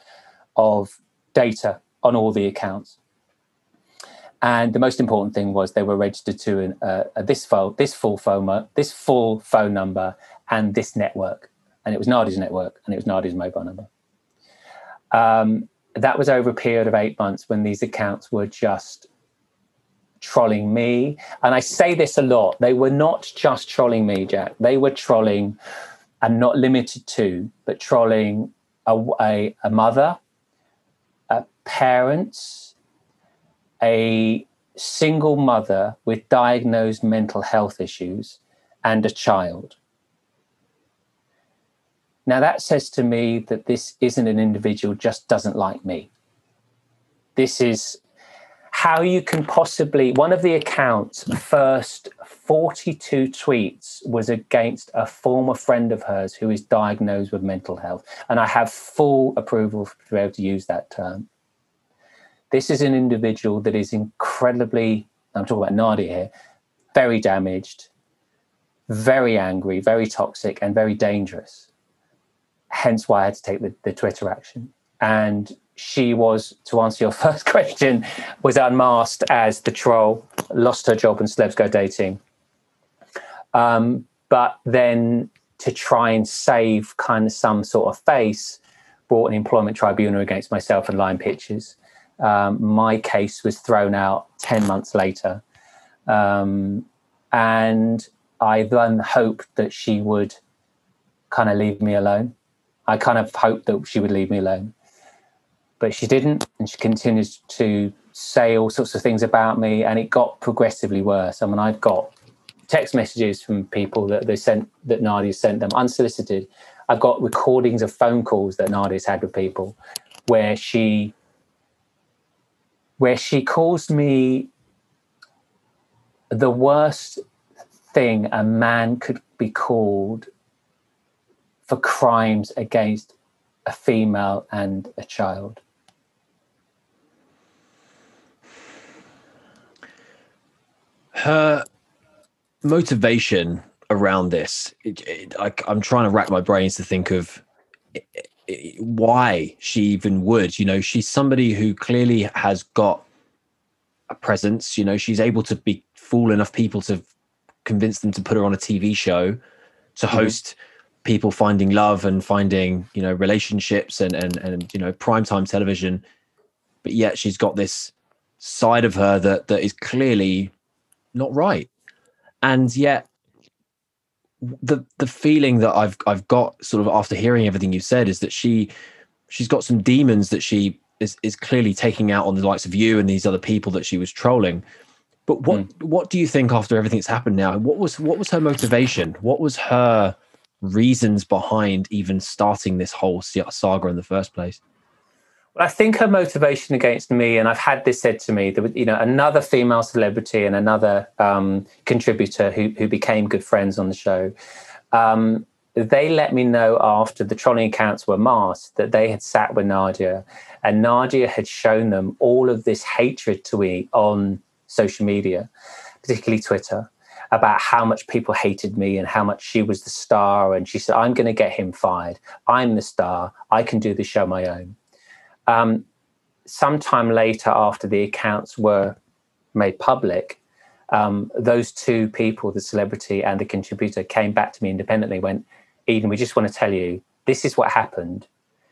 of data on all the accounts. And the most important thing was they were registered to an, uh, this phone, this full phone, this full phone number, and this network. And it was Nadia's network, and it was Nadia's mobile number. Um, that was over a period of eight months when these accounts were just trolling me. And I say this a lot. They were not just trolling me, Jack. They were trolling, and not limited to, but trolling a, a, a mother, a parents, a single mother with diagnosed mental health issues, and a child. Now, that says to me that this isn't an individual just doesn't like me. This is how you can possibly one of the accounts first 42 tweets was against a former friend of hers who is diagnosed with mental health. And i have full approval to be able to use that term. This is an individual that is incredibly i'm talking about nadia here very damaged very angry very toxic and very dangerous. Hence why i had to take the, the twitter action. And she was, to answer your first question, was unmasked as the troll, lost her job, and celebs go dating. Um, but then to try and save kind of some sort of face, brought an employment tribunal against myself and Lime Pictures. Um, my case was thrown out 10 months later. Um, and I then hoped that she would kind of leave me alone. I kind of hoped that she would leave me alone but she didn't, and she continues to say all sorts of things about me, and it got progressively worse. I mean, I've got text messages from people that they sent that Nadia sent them unsolicited. I've got recordings of phone calls that Nadia's had with people where she where she calls me the worst thing a man could be called for crimes against a female and a child. Her motivation around this it, it, I, i'm trying to rack my brains to think of it, why she even would you know she's somebody who clearly has got a presence you know she's able to be fool enough people to convince them to put her on a tv show to mm-hmm. host people finding love and finding you know relationships and and and you know primetime television but yet she's got this side of her that that is clearly not right. And yet the the feeling that I've I've got sort of after hearing everything you said is that she she's got some demons that she is is clearly taking out on the likes of you and these other people that she was trolling. But what mm. what do you think after everything that's happened now? What was what was her motivation? What was her reasons behind even starting this whole saga in the first place? I think her motivation against me, and I've had this said to me, that you know, another female celebrity and another um, contributor who who became good friends on the show. Um, they let me know after the trolley accounts were masked that they had sat with Nadia, and Nadia had shown them all of this hatred to me on social media, particularly Twitter, about how much people hated me and how much she was the star. And she said, "I'm going to get him fired. I'm the star. I can do the show my own." Um, sometime later, after the accounts were made public, um, those two people, the celebrity and the contributor, came back to me independently. Went, Eden, we just want to tell you this is what happened.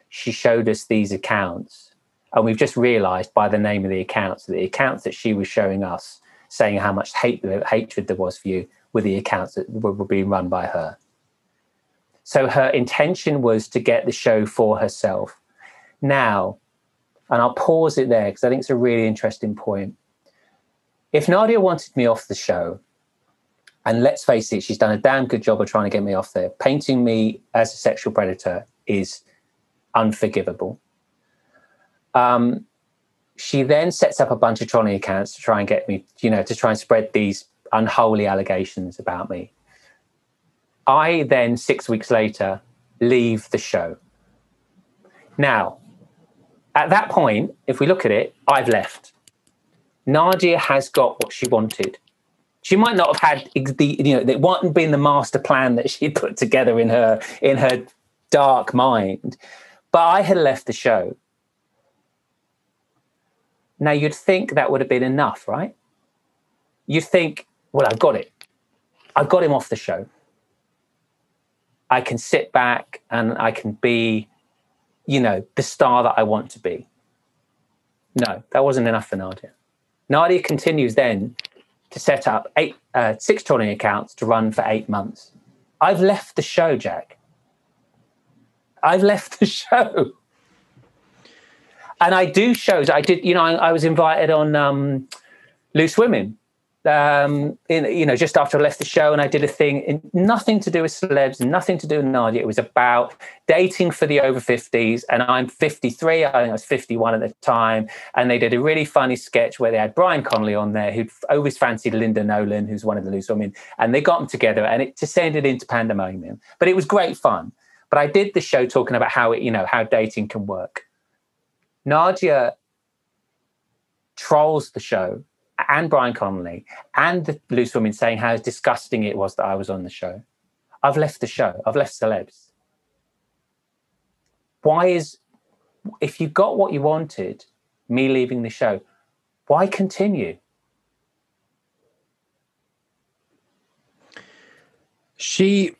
She showed us these accounts, and we've just realised by the name of the accounts that the accounts that she was showing us, saying how much hate hatred there was for you, were the accounts that were, were being run by her. So her intention was to get the show for herself. Now, and I'll pause it there because I think it's a really interesting point. If Nadia wanted me off the show, and let's face it, she's done a damn good job of trying to get me off there. Painting me as a sexual predator is unforgivable. Um, she then sets up a bunch of trolley accounts to try and get me, you know, to try and spread these unholy allegations about me. I then, six weeks later, leave the show. Now, at that point, if we look at it, I've left. Nadia has got what she wanted. She might not have had the you know it wouldn't been the master plan that she put together in her in her dark mind, but I had left the show. Now you'd think that would have been enough, right? You'd think, well, I've got it. I got him off the show. I can sit back and I can be you know, the star that I want to be. No, that wasn't enough for Nadia. Nadia continues then to set up eight, uh, six trolling accounts to run for eight months. I've left the show, Jack. I've left the show. And I do shows. I did, you know, I, I was invited on um, Loose Women um, in, you know, just after I left the show, and I did a thing, in, nothing to do with celebs, nothing to do with Nadia. It was about dating for the over 50s, and I'm 53. I think I was 51 at the time. And they did a really funny sketch where they had Brian Conley on there, who'd always fancied Linda Nolan, who's one of the loose women, and they got them together, and it descended into pandemonium. But it was great fun. But I did the show talking about how it, you know, how dating can work. Nadia trolls the show and Brian Conley and the Loose Women saying how disgusting it was that I was on the show. I've left the show. I've left celebs. Why is, if you got what you wanted, me leaving the show, why continue? She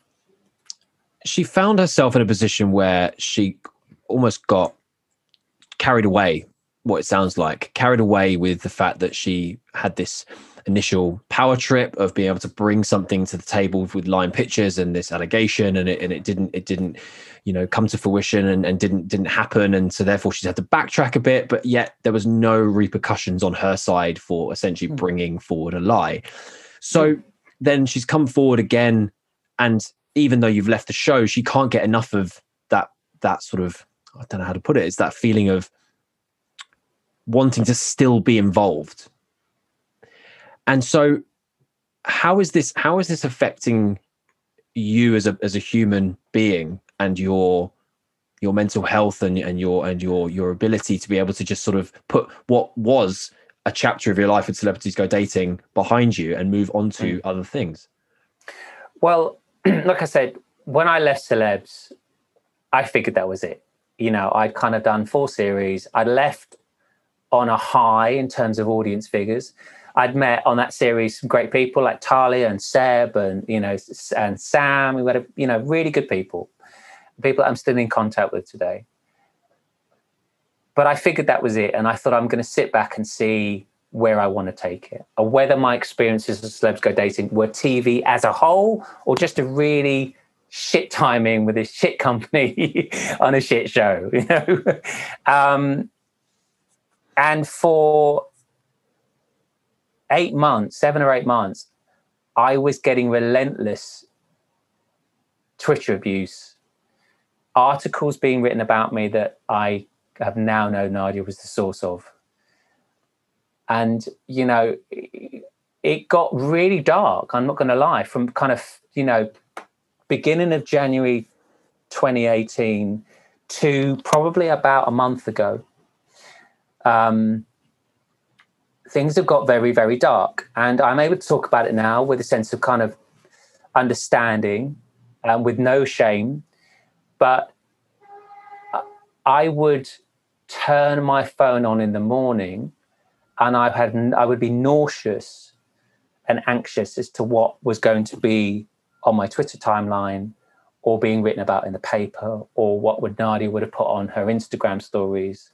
she found herself in a position where she almost got carried away what it sounds like, carried away with the fact that she had this initial power trip of being able to bring something to the table with Lime Pictures and this allegation and it and it didn't it didn't you know come to fruition and, and didn't didn't happen and so therefore she's had to backtrack a bit but yet there was no repercussions on her side for essentially hmm. bringing forward a lie so mm. then she's come forward again and even though you've left the show she can't get enough of that that sort of i don't know how to put it it's that feeling of wanting to still be involved. And so how is this how is this affecting you as a as a human being and your your mental health and, and your and your your ability to be able to just sort of put what was a chapter of your life with celebrities go dating behind you and move on to mm. other things well like i said when i left celebs i figured that was it you know i'd kind of done four series i left on a high in terms of audience figures. I'd met on that series some great people like Talia and Seb and you know and Sam. We had a, you know really good people, people I'm still in contact with today. But I figured that was it, and I thought I'm going to sit back and see where I want to take it, or whether my experiences as celebs go dating were TV as a whole, or just a really shit timing with this shit company on a shit show. You know. um, and for eight months, seven or eight months, I was getting relentless Twitter abuse, articles being written about me that I have now known Nadia was the source of. And, you know, it got really dark, I'm not going to lie, from kind of, you know, beginning of January 2018 to probably about a month ago. Um, things have got very, very dark. And I'm able to talk about it now with a sense of kind of understanding and um, with no shame. But I would turn my phone on in the morning and I had I would be nauseous and anxious as to what was going to be on my Twitter timeline or being written about in the paper or what would Nadia would have put on her Instagram stories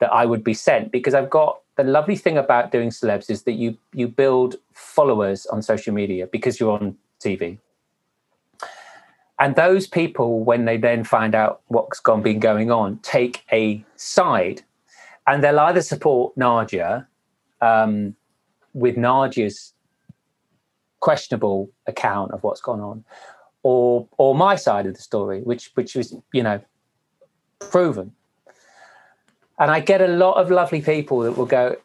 that I would be sent because I've got the lovely thing about doing celebs is that you you build followers on social media because you're on TV. And those people, when they then find out what's gone been going on, take a side, and they'll either support Nadia um, with Nadia's questionable account of what's gone on, or or my side of the story, which which was you know proven. And I get a lot of lovely people that will go,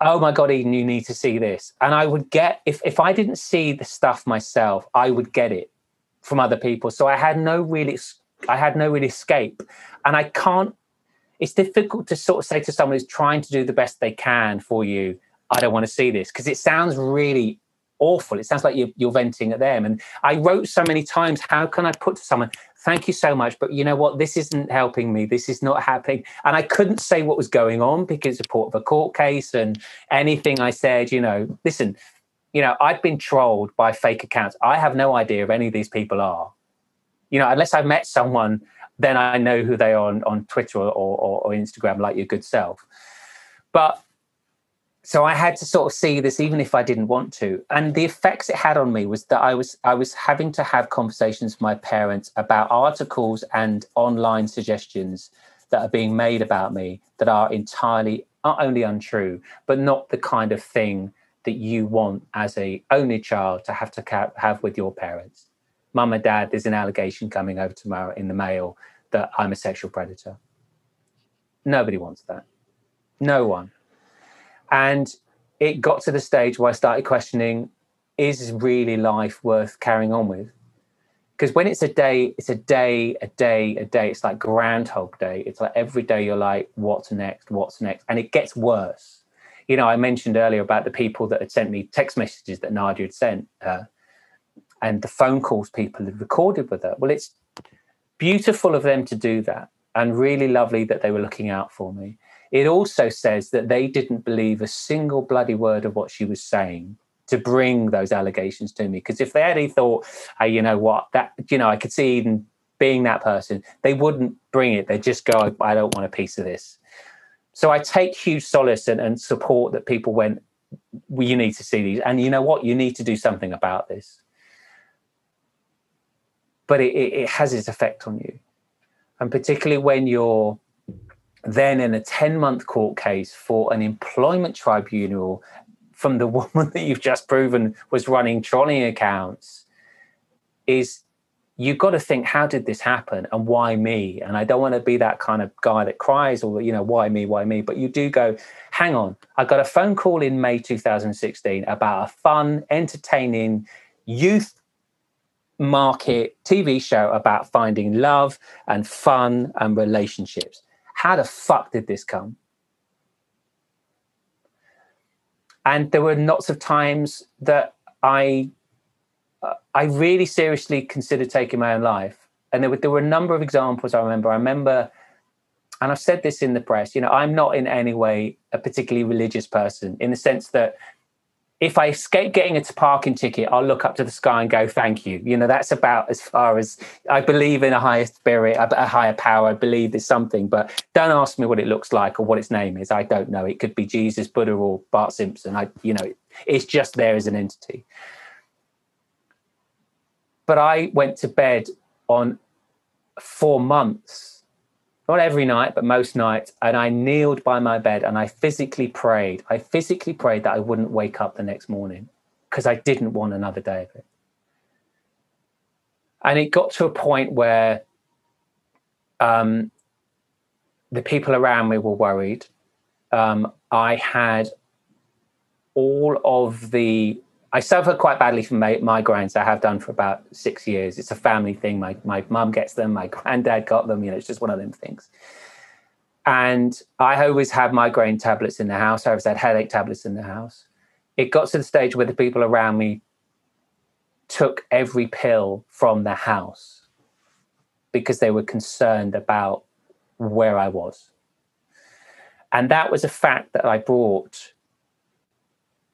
"Oh my God, Eden, you need to see this." And I would get if if I didn't see the stuff myself, I would get it from other people. So I had no really I had no really escape, and I can't. It's difficult to sort of say to someone who's trying to do the best they can for you, "I don't want to see this," because it sounds really awful. It sounds like you're, you're venting at them. And I wrote so many times, how can I put to someone, thank you so much, but you know what? This isn't helping me. This is not happening. And I couldn't say what was going on because part of a court case and anything I said, you know, listen, you know, I've been trolled by fake accounts. I have no idea if any of these people are. You know, unless I've met someone, then I know who they are on, on Twitter or, or, or Instagram, like your good self. But so I had to sort of see this even if I didn't want to. And the effects it had on me was that I was I was having to have conversations with my parents about articles and online suggestions that are being made about me that are entirely not only untrue, but not the kind of thing that you want as a only child to have to have with your parents. Mum and dad, there's an allegation coming over tomorrow in the mail that I'm a sexual predator. Nobody wants that. No one and it got to the stage where I started questioning is really life worth carrying on with? Because when it's a day, it's a day, a day, a day. It's like Groundhog Day. It's like every day you're like, what's next? What's next? And it gets worse. You know, I mentioned earlier about the people that had sent me text messages that Nadia had sent her and the phone calls people had recorded with her. Well, it's beautiful of them to do that and really lovely that they were looking out for me. It also says that they didn't believe a single bloody word of what she was saying to bring those allegations to me. Because if they had thought, hey, you know what, that, you know, I could see Eden being that person, they wouldn't bring it. They'd just go, I don't want a piece of this. So I take huge solace and, and support that people went, well, you need to see these. And you know what? You need to do something about this. But it, it, it has its effect on you. And particularly when you're then in a 10 month court case for an employment tribunal from the woman that you've just proven was running trolley accounts is you've got to think how did this happen and why me? And i don't want to be that kind of guy that cries or you know why me why me? But you do go hang on i got a phone call in may 2016 about a fun entertaining youth market tv show about finding love and fun and relationships how the fuck did this come? And there were lots of times that I, uh, I really seriously considered taking my own life. And there were, there were a number of examples I remember. I remember, and I've said this in the press, you know, I'm not in any way a particularly religious person in the sense that if I escape getting a parking ticket, I'll look up to the sky and go, thank you. You know, that's about as far as I believe in a higher spirit, a higher power. I believe there's something, but don't ask me what it looks like or what its name is. I don't know. It could be Jesus, Buddha, or Bart Simpson. I, you know, it's just there as an entity. But I went to bed on four months not every night, but most nights. And I kneeled by my bed and I physically prayed. I physically prayed that I wouldn't wake up the next morning because I didn't want another day of it. And it got to a point where um, the people around me were worried. Um, I had all of the I suffer quite badly from migraines. I have done for about six years. It's a family thing. My my mum gets them. My granddad got them. You know, it's just one of them things. And I always had migraine tablets in the house. I always had headache tablets in the house. It got to the stage where the people around me took every pill from the house because they were concerned about where I was. And that was a fact that I brought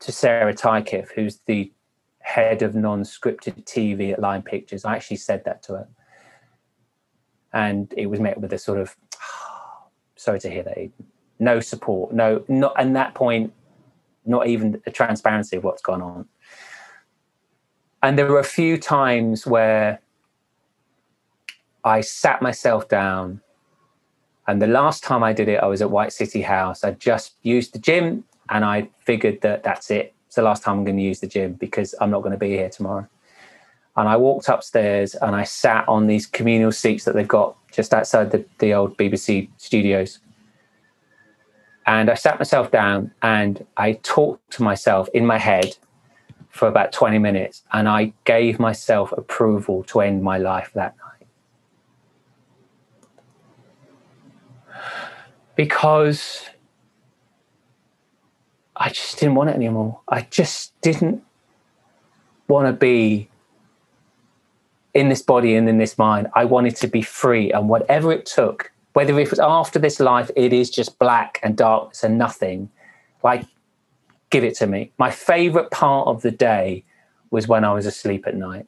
to Sarah Tykif, who's the head of non-scripted TV at Lime Pictures. I actually said that to her. And it was met with a sort of, sorry to hear that, no support, no, not, and that point, not even a transparency of what's gone on. And there were a few times where I sat myself down. And the last time I did it, I was at White City House. I just used the gym and I figured that that's it. It's the last time I'm going to use the gym because I'm not going to be here tomorrow. And I walked upstairs and I sat on these communal seats that they've got just outside the, the old BBC studios. And I sat myself down and I talked to myself in my head for about 20 minutes and I gave myself approval to end my life that night. Because I just didn't want it anymore. I just didn't want to be in this body and in this mind. I wanted to be free, and whatever it took, whether it was after this life, it is just black and darkness and nothing. Like, give it to me. My favorite part of the day was when I was asleep at night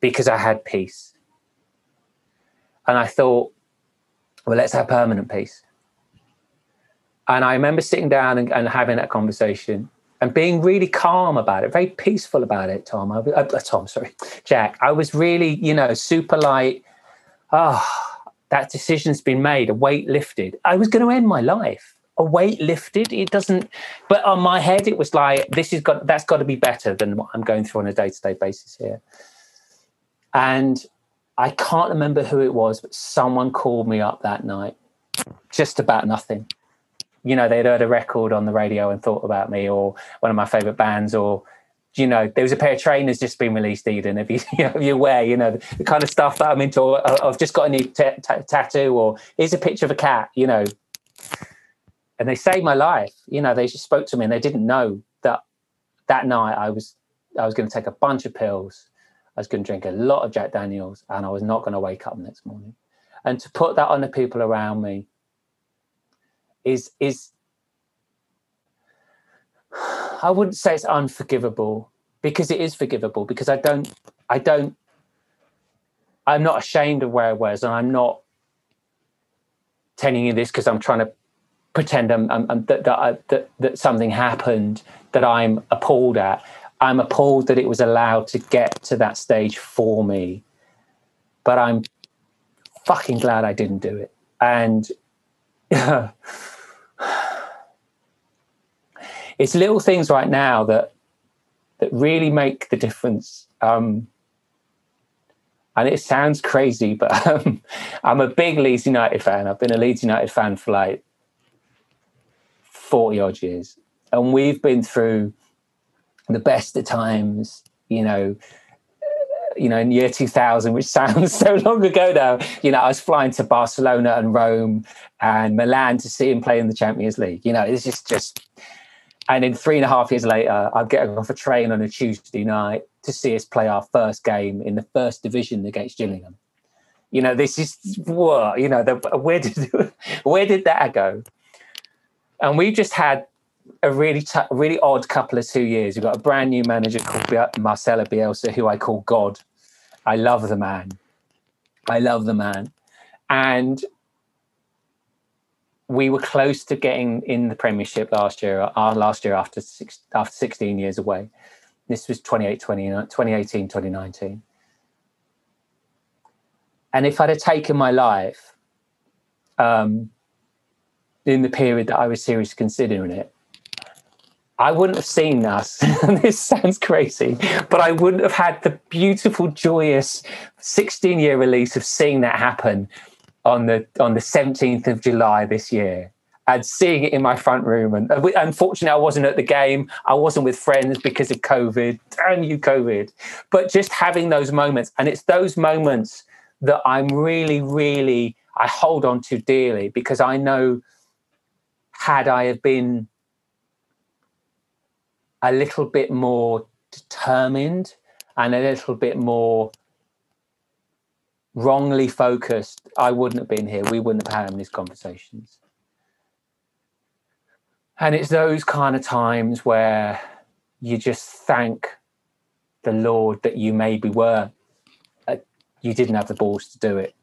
because I had peace. And I thought, well, let's have permanent peace. And I remember sitting down and, and, having that conversation and being really calm about it, very peaceful about it, Tom. I, uh, Tom, sorry, Jack. I was really, you know, super light. Ah, oh, that decision's been made, a weight lifted. I was going to end my life. A weight lifted. It doesn't, but on my head, it was like, this is got, that's got to be better than what I'm going through on a day to day basis here. And I can't remember who it was, but someone called me up that night just about nothing you know they'd heard a record on the radio and thought about me or one of my favorite bands or you know there was a pair of trainers just been released eden if you, you know, you're aware you know the kind of stuff that i'm into or i've just got a new t- t- tattoo or here's a picture of a cat you know. And they saved my life you know they just spoke to me and they didn't know that that night i was i was going to take a bunch of pills i was going to drink a lot of jack daniels and i was not going to wake up next morning. And to put that on the people around me is is I wouldn't say it's unforgivable because it is forgivable because I don't I don't I'm not ashamed of where I was and I'm not telling you this because I'm trying to pretend I'm, I'm, I'm that, that, I, that, that something happened that I'm appalled at. I'm appalled that it was allowed to get to that stage for me, but I'm fucking glad I didn't do it. And it's little things right now that that really make the difference. Um, and it sounds crazy, but um, I'm a big Leeds United fan. I've been a Leeds United fan for like 40 odd years. And we've been through the best of times, you know, you know, in year 2000, which sounds so long ago now, you know, I was flying to Barcelona and Rome and Milan to see him play in the Champions League. You know, it's just, just, and then three and a half years later, I'm getting off a train on a Tuesday night to see us play our first game in the first division against Gillingham. You know, this is what, you know, the, where did, where did that go? And we just had a really t- really odd couple of two years. We've got a brand new manager called Marcelo Bielsa, who I call God. I love the man. I love the man. And we were close to getting in the Premiership last year, our uh, last year after six, after 16 years away. This was 28 2018, 2019. And if I'd have taken my life um, in the period that I was seriously considering it, I wouldn't have seen us. this sounds crazy, but I wouldn't have had the beautiful, joyous 16 year release of seeing that happen on the on the 17th of July this year and seeing it in my front room. And uh, unfortunately, I wasn't at the game. I wasn't with friends because of COVID. Damn you, COVID. But just having those moments, and it's those moments that I'm really, really I hold on to dearly because I know had I have been a little bit more determined and a little bit more wrongly focused, I wouldn't have been here. We wouldn't have had these conversations. And it's those kind of times where you just thank the Lord that you maybe were, uh, you didn't have the balls to do it.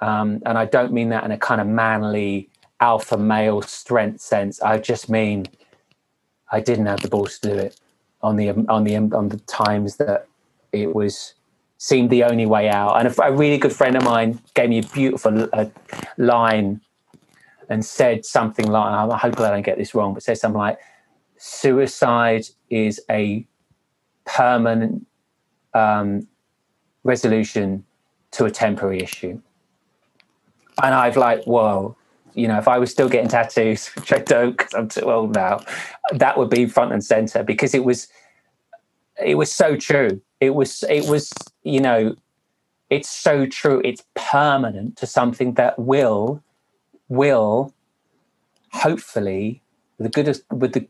Um, and I don't mean that in a kind of manly alpha male strength sense. I just mean I didn't have the balls to do it on the on the on the times that it was seemed the only way out. And a, a really good friend of mine gave me a beautiful uh, line and said something like, I hope I don't get this wrong, but said something like, suicide is a permanent um, resolution to a temporary issue. And I've like, whoa, you know, if I was still getting tattoos, which I don't because I'm too old now, that would be front and center because it was, it was so true. It was, it was, you know, it's so true. It's permanent to something that will will hopefully the goodest with the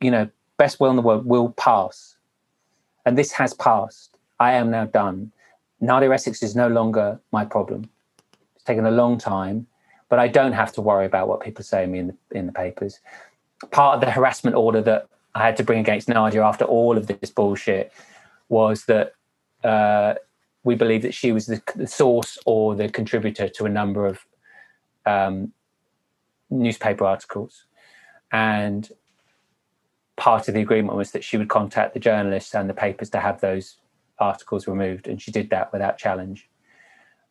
you know best will in the world will pass. And this has passed. I am now done. Nadia essex is no longer my problem. It's taken a long time but i don't have to worry about what people say to me in the, in the papers. Part of the harassment order that i had to bring against nadia after all of this bullshit was that uh, we believe that she was the, the, source or the contributor to a number of um, newspaper articles. And part of the agreement was that she would contact the journalists and the papers to have those articles removed. And she did that without challenge.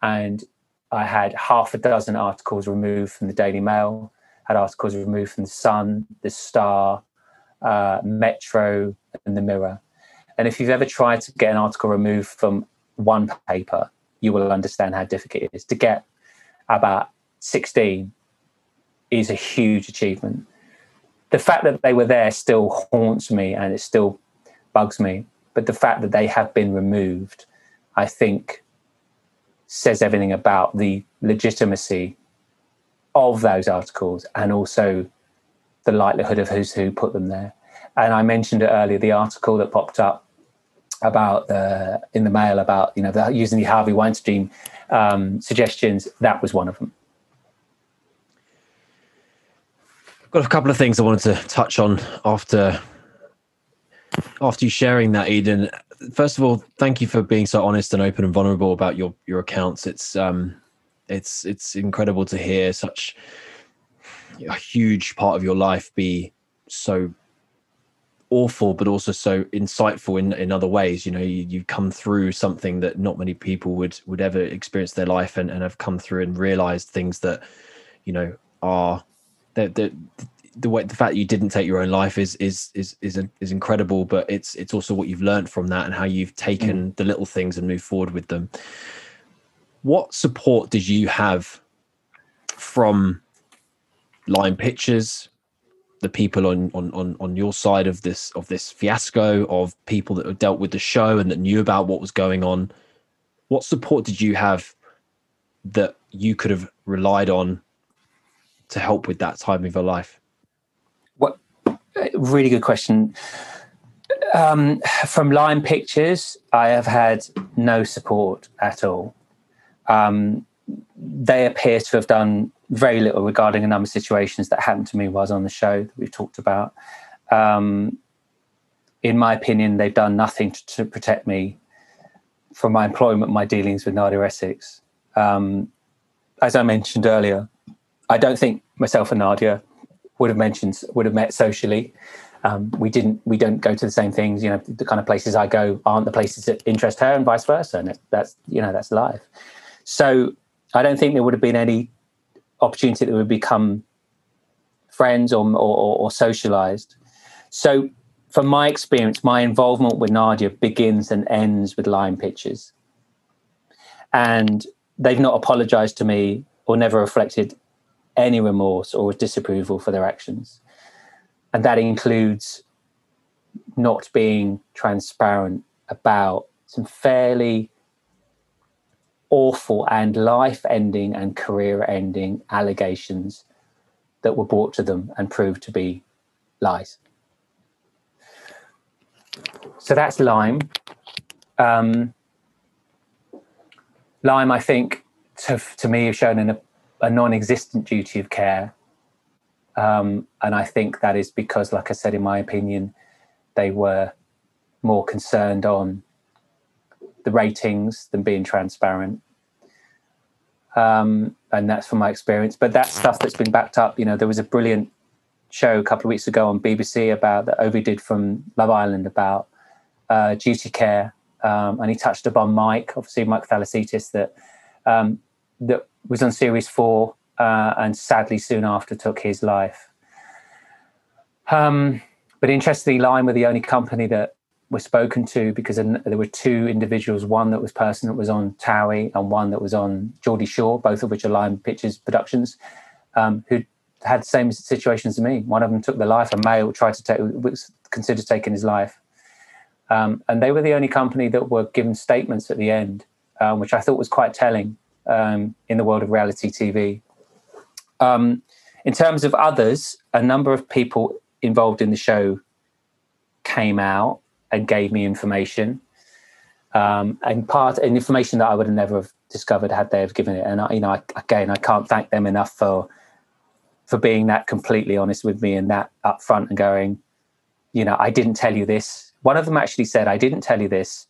And I had half a dozen articles removed from the Daily Mail, had articles removed from the Sun, the Star, uh, Metro, and the Mirror. And if you've ever tried to get an article removed from one paper, you will understand how difficult it is. To get about 16 is a huge achievement. The fact that they were there still haunts me and it still bugs me. But the fact that they have been removed, I think, says everything about the legitimacy of those articles and also the likelihood of who's who put them there. And I mentioned it earlier, the article that popped up about the in the mail about you know the, using the Harvey Weinstein um, suggestions. That was one of them. I've got a couple of things I wanted to touch on after after you sharing that, Eden. First of all, thank you for being so honest and open and vulnerable about your your accounts. It's um, it's it's incredible to hear such a huge part of your life be so awful but also so insightful in in other ways you know you, you've come through something that not many people would would ever experience their life and, and have come through and realized things that you know are the the the way the fact that you didn't take your own life is is is is is incredible but it's it's also what you've learned from that and how you've taken mm. the little things and moved forward with them what support did you have from Lime Pictures the people on, on on on your side of this of this fiasco of people that have dealt with the show and that knew about what was going on what support did you have that you could have relied on to help with that time of your life? What really good question. Um, from Lime Pictures, I have had no support at all. Um, they appear to have done very little regarding a number of situations that happened to me while I was on the show that we've talked about. Um, in my opinion, they've done nothing to, to, protect me from my employment, my dealings with Nadia Essex. Um, as I mentioned earlier, I don't think myself and Nadia would have mentioned would have met socially. Um, we didn't. We don't go to the same things. You know, the kind of places I go aren't the places that interest her, and vice versa. And that's you know that's life. So I don't think there would have been any opportunity that we become friends or or, or socialized. So from my experience, my involvement with Nadia begins and ends with Lime Pictures. And they've not apologized to me or never reflected any remorse or disapproval for their actions. And that includes not being transparent about some fairly awful and life ending and career ending allegations that were brought to them and proved to be lies. So that's Lime. Um, Lime, I think, to, to me, has shown a, a non existent duty of care. Um, and I think that is because, like I said, in my opinion, they were more concerned on the ratings than being transparent. Um, and that's from my experience. But that stuff that's been backed up, you know, there was a brilliant show a couple of weeks ago on BBC about that Ovie did from Love Island about uh, duty care, um, and he touched upon Mike, obviously Mike Thalassitis, that um, that was on series four, uh, and sadly soon after took his life. Um, but interestingly, Lime were the only company that was spoken to because there were two individuals, one that was person that was on Towie and one that was on Geordie Shore, both of which are Lime Pictures productions, um, who had the same situation as me. One of them took the life, a male tried to take, was considered taking his life. Um, and they were the only company that were given statements at the end, um, which I thought was quite telling um, in the world of reality TV. Um, in terms of others, a number of people involved in the show came out and gave me information. Um, and part and information that I would have never have discovered had they have given it. And I, you know, I, again, I can't thank them enough for for being that completely honest with me and that upfront and going, you know, I didn't tell you this. One of them actually said, I didn't tell you this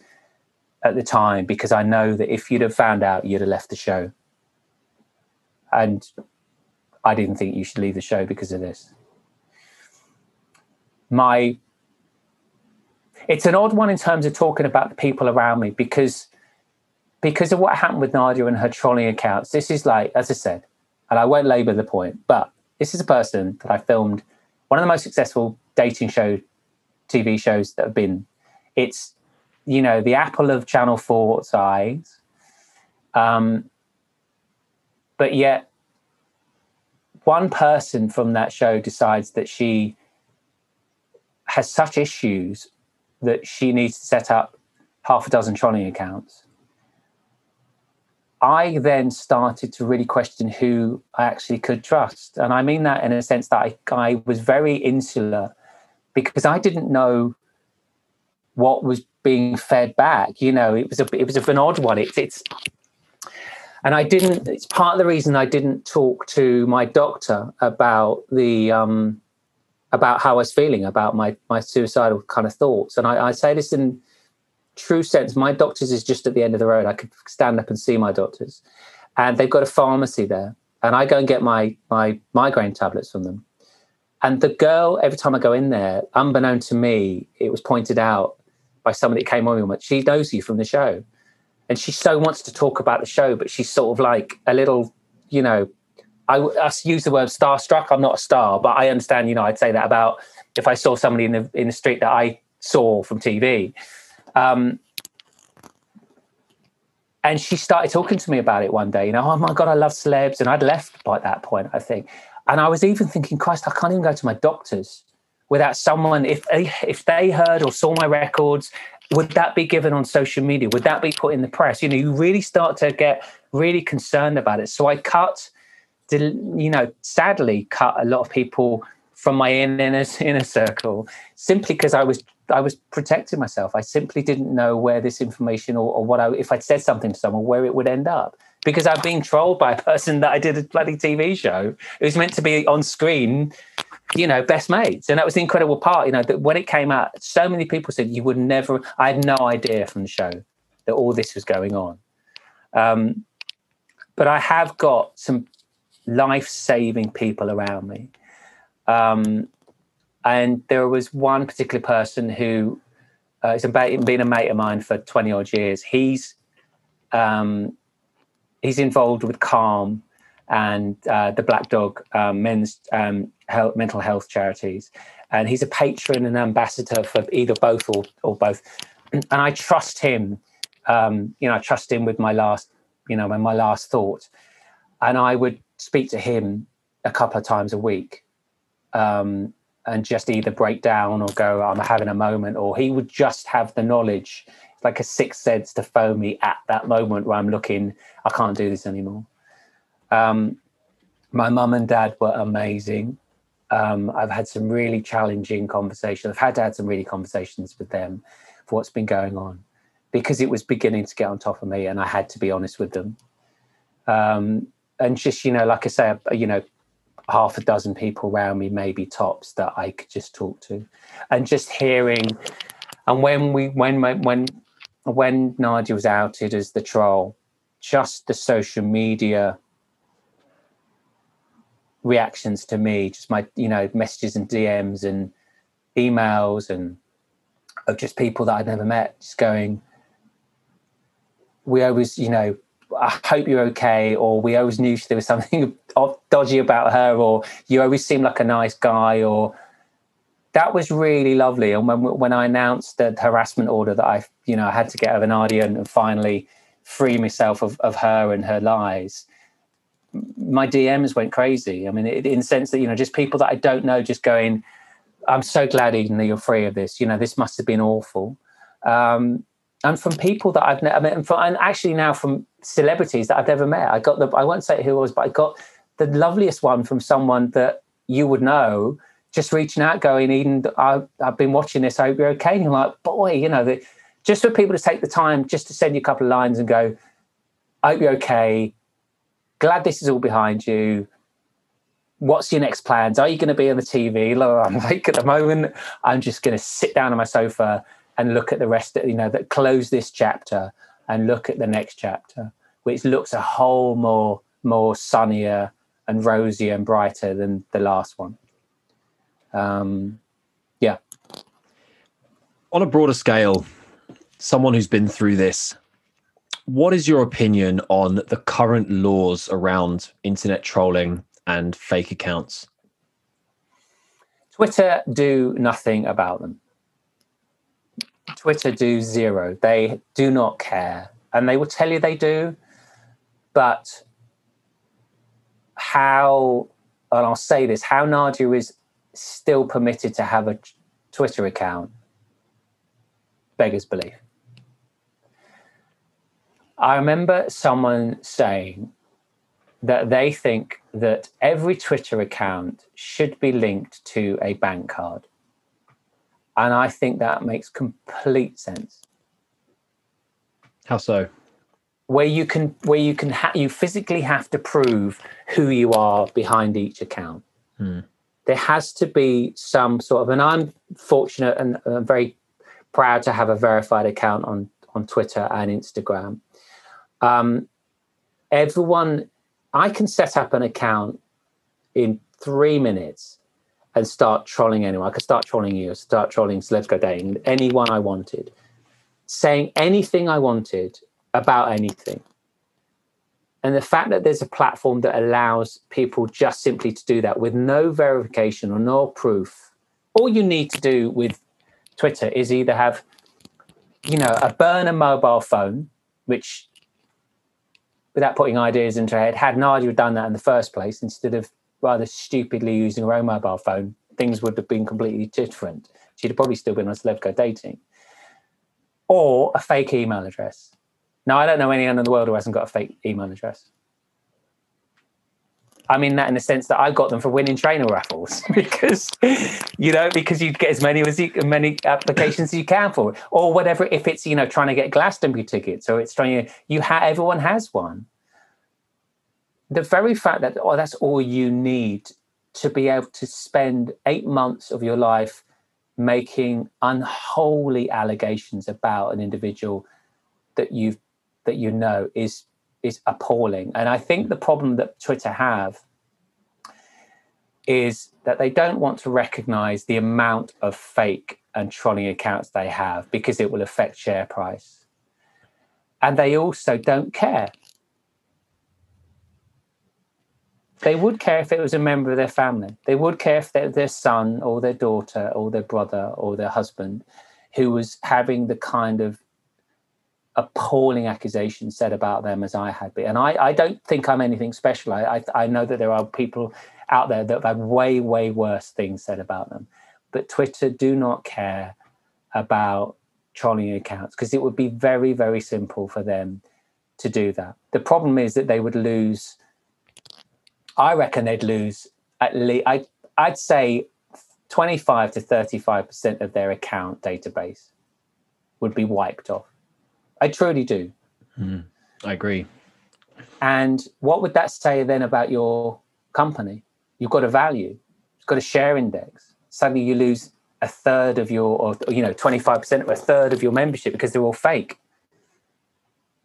at the time because I know that if you'd have found out, you'd have left the show. And I didn't think you should leave the show because of this. My it's an odd one in terms of talking about the people around me because because of what happened with Nadia and her trolling accounts. This is like, as I said, and I won't labour the point, but this is a person that I filmed one of the most successful dating show TV shows that have been. It's you know the apple of Channel 4's eyes, um, but yet one person from that show decides that she has such issues that she needs to set up half a dozen trolling accounts I then started to really question who I actually could trust. And I mean that in a sense that I, I was very insular because I didn't know what was being fed back. You know, it was a it was an odd one. It's it's and I didn't it's part of the reason I didn't talk to my doctor about the um about how I was feeling about my my suicidal kind of thoughts. And I, I say this in true sense, my doctor's is just at the end of the road. I could stand up and see my doctors, and they've got a pharmacy there. And I go and get my my migraine tablets from them. And the girl, every time I go in there, unbeknown to me, it was pointed out by somebody that came on with she knows you from the show. And she so wants to talk about the show, but she's sort of like a little, you know, I, I use the word starstruck. I'm not a star, but I understand, you know, I'd say that about if I saw somebody in the in the street that I saw from TV. Um, and she started talking to me about it one day. You know, oh my god, I love celebs, and I'd left by that point, I think. And I was even thinking, Christ, I can't even go to my doctors without someone. If they, if they heard or saw my records, would that be given on social media? Would that be put in the press? You know, you really start to get really concerned about it. So I cut, you know, sadly, cut a lot of people from my inner inner circle simply because I was I was protecting myself. I simply didn't know where this information or, or what I if I'd said something to someone where it would end up because I've been trolled by a person that I did a bloody TV show. It was meant to be on screen, you know, best mates, and that was the incredible part. You know, that when it came out, so many people said you would never. I had no idea from the show that all this was going on. Um, but I have got some life-saving people around me um, and there was one particular person who uh, has been a mate of mine for 20 odd years. He's um, he's involved with Calm and uh, the Black Dog um, men's um, health, mental health charities, and he's a patron and ambassador for either both or, or both. And I trust him. Um, you know, I trust him with my last you know, my last thought. And I would speak to him a couple of times a week um, and just either break down or go, I'm having a moment, or he would just have the knowledge, like a sixth sense to phone me at that moment where I'm looking, I can't do this anymore. Um, my mum and dad were amazing. Um, I've had some really challenging conversations. I've had to have some really conversations with them for what's been going on because it was beginning to get on top of me and I had to be honest with them. Um, and just, you know, like I say, uh, you know, half a dozen people around me, maybe tops, that I could just talk to. And just hearing, and when we, when, when, when Nadia was outed as the troll, just the social media reactions to me, just my, you know, messages and DMs and emails and of just people that I'd never met, just going, we always, you know, I hope you're okay, or we always knew there was something dodgy about her, or you always seem like a nice guy, or that was really lovely. And when when I announced the harassment order that I, you know, I had to get over Nadia and, and finally free myself of, of her and her lies, my DMs went crazy. I mean, in the sense that you know, just people that I don't know, just going, "I'm so glad, Eden, that you're free of this. You know, this must have been awful." Um, and from people that I've never met, and, from, and actually now from celebrities that I've never met. I got the I won't say who it was, but I got the loveliest one from someone that you would know, just reaching out, going, Eden, I, have been watching this. I hope you're okay. And you're like, boy, you know, the, just for people to take the time just to send you a couple of lines and go, I hope you're okay. Glad this is all behind you. What's your next plans? Are you going to be on the TV? I'm like, at the moment, I'm just going to sit down on my sofa and look at the rest of, you know, that close this chapter and look at the next chapter, which looks a whole more more sunnier and rosier and brighter than the last one. Um, yeah. On a broader scale, someone who's been through this, what is your opinion on the current laws around internet trolling and fake accounts? Twitter do nothing about them. Twitter do zero. They do not care. And they will tell you they do. But how, and I'll say this, how Nadia is still permitted to have a Twitter account beggars belief. I remember someone saying that they think that every Twitter account should be linked to a bank card and I think that makes complete sense. How so? Where you can, where you can, ha- you physically have to prove who you are behind each account. Hmm. There has to be some sort of, and I'm fortunate and I'm very proud to have a verified account on on Twitter and Instagram. Um, everyone, I can set up an account in three minutes and start trolling anyone. I could start trolling you, start trolling Celebs Go Dating, anyone I wanted, saying anything I wanted about anything. And the fact that there's a platform that allows people just simply to do that with no verification or no proof, all you need to do with Twitter is either have, you know, a burner mobile phone, which without putting ideas into her head, had Nadia done that in the first place instead of rather stupidly using her own mobile phone, things would have been completely different. She'd have probably still been on Celeb Go dating. Or a fake email address. Now, I don't know anyone in the world who hasn't got a fake email address. I mean that in the sense that I got them for winning trainer raffles because you know because you get as many as you, many applications as you can for it, or whatever. If it's you know trying to get Glastonbury tickets, or it's trying to you have everyone has one the very fact that oh, that's all you need to be able to spend eight months of your life making unholy allegations about an individual that you that you know is is appalling. And I think the problem that Twitter have is that they don't want to recognize the amount of fake and trolling accounts they have because it will affect share price. And they also don't care they would care if it was a member of their family. They would care if their, their son or their daughter or their brother or their husband who was having the kind of appalling accusations said about them as I had been. And I, I don't think I'm anything special. I, I, I know that there are people out there that have had way, way worse things said about them. But Twitter do not care about trolling accounts because it would be very, very simple for them to do that. The problem is that they would lose, I reckon they'd lose at least, I, I'd say 25 to 35% of their account database would be wiped off. I truly do. Mm, I agree. And what would that say then about your company? You've got a value, you've got a share index. Suddenly you lose a third of your, or you know, 25% or a third of your membership because they're all fake.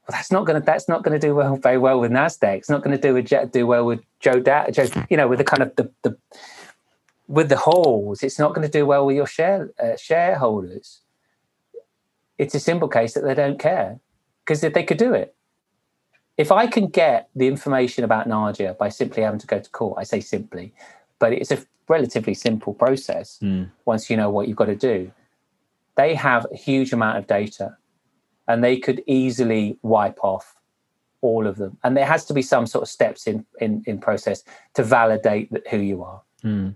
Well, that's not going to that's not going to do well very well with Nasdaq. It's not going to do a, jet do well with Joe, da, Joe, you know, with the kind of the, the with the halls. It's not going to do well with your share uh, shareholders it's a simple case that they don't care because if they could do it if i can get the information about nadia by simply having to go to court i say simply but it's a relatively simple process mm. once you know what you've got to do they have a huge amount of data and they could easily wipe off all of them. And there has to be some sort of steps in in, in process to validate that who you are. Mm.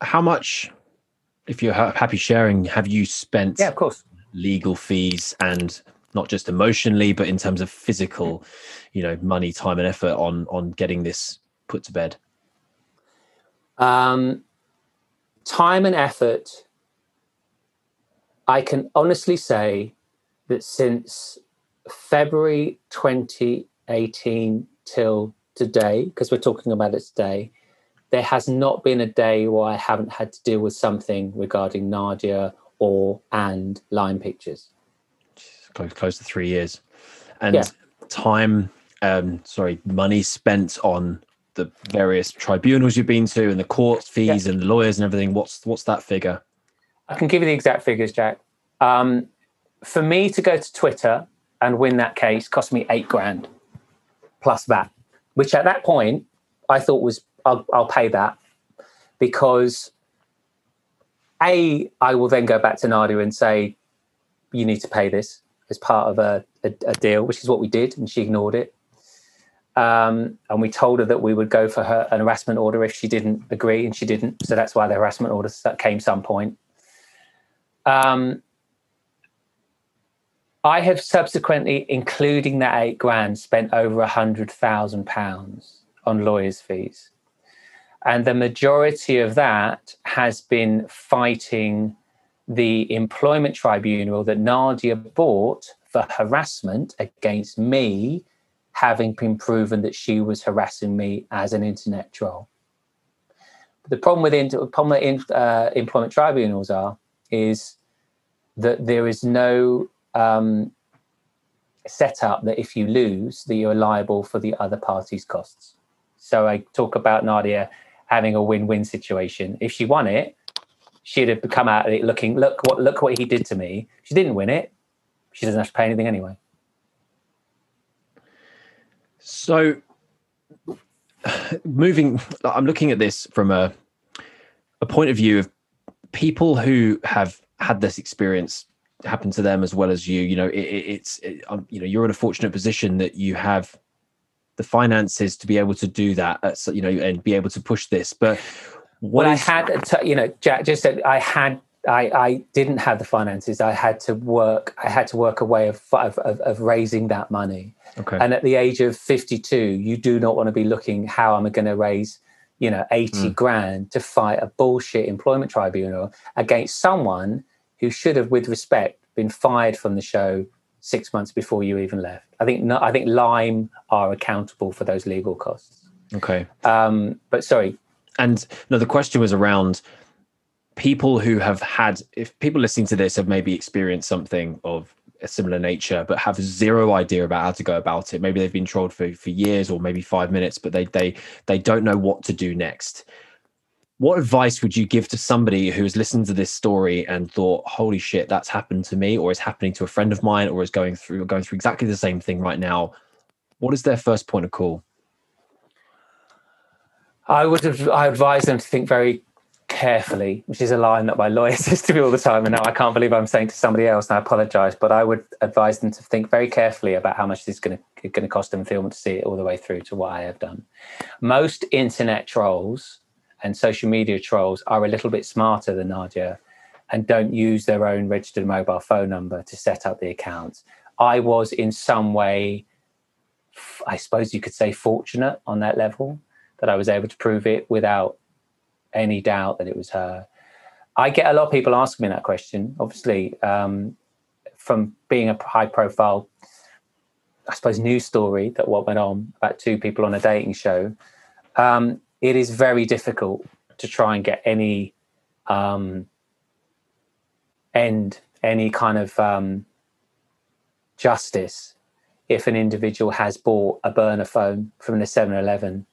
how much if you're happy sharing have you spent yeah of course. legal fees and not just emotionally but in terms of physical you know money time and effort on on getting this put to bed? Um time and effort i can honestly say that since february 2018 till today because we're talking about it today there has not been a day where i haven't had to deal with something regarding nadia or and Lime Pictures. Close, close to three years, and yeah. time. Um, sorry, money spent on the various tribunals you've been to and the court fees yeah. and the lawyers and everything. What's what's that figure? I can give you the exact figures, Jack. Um, for me to go to Twitter and win that case cost me eight grand plus that, which at that point I thought was I'll, I'll pay that because a, I will then go back to Nadia and say, you need to pay this as part of a, a, a deal, which is what we did, and she ignored it. Um, and we told her that we would go for her an harassment order if she didn't agree, and she didn't. So that's why the harassment order came some point. Um, I have subsequently, including that eight grand, spent over a hundred thousand pounds on lawyers' fees. And the majority of that has been fighting the employment tribunal that Nadia bought for harassment against me, having been proven that she was harassing me as an internet troll. The problem with problem with uh, employment tribunals are is that there is no um, setup that if you lose, that you're liable for the other party's costs. So I talk about Nadia having a win-win situation. If she won it, she'd have come out of it looking, look what look what he did to me. She didn't win it. She doesn't have to pay anything anyway. So moving I'm looking at this from a a point of view of people who have had this experience happen to them as well as you you know it, it's it, um, you know you're in a fortunate position that you have the finances to be able to do that, you know, and be able to push this. But what well, is... I had, to, you know, Jack just said I had I, I, didn't have the finances. I had to work. I had to work a way of, of, of raising that money. Okay. And at the age of 52, you do not want to be looking how am I going to raise, you know, 80 mm. grand to fight a bullshit employment tribunal against someone who should have, with respect, been fired from the show six months before you even left. I think I think Lime are accountable for those legal costs. Okay. Um, but sorry. And no, the question was around people who have had, if people listening to this have maybe experienced something of a similar nature, but have zero idea about how to go about it. Maybe they've been trolled for, for years or maybe five minutes, but they they they don't know what to do next what advice would you give to somebody who has listened to this story and thought holy shit that's happened to me or is happening to a friend of mine or is going through going through exactly the same thing right now what is their first point of call i would have i advise them to think very carefully, which is a line that my lawyer says to me all the time. And now I can't believe I'm saying to somebody else, and I apologize. But I would advise them to think very carefully about how much this is going to, going to cost them film to see it all the way through to what I have done. Most internet trolls and social media trolls are a little bit smarter than Nadia and don't use their own registered mobile phone number to set up the accounts. I was in some way, I suppose you could say, fortunate on that level that I was able to prove it without any doubt that it was her. I get a lot of people asking me that question. Obviously, um, from being a high profile, I suppose, news story that what went on about two people on a dating show, um, it is very difficult to try and get any um, end, any kind of um, justice if an individual has bought a burner phone from the 7 Eleven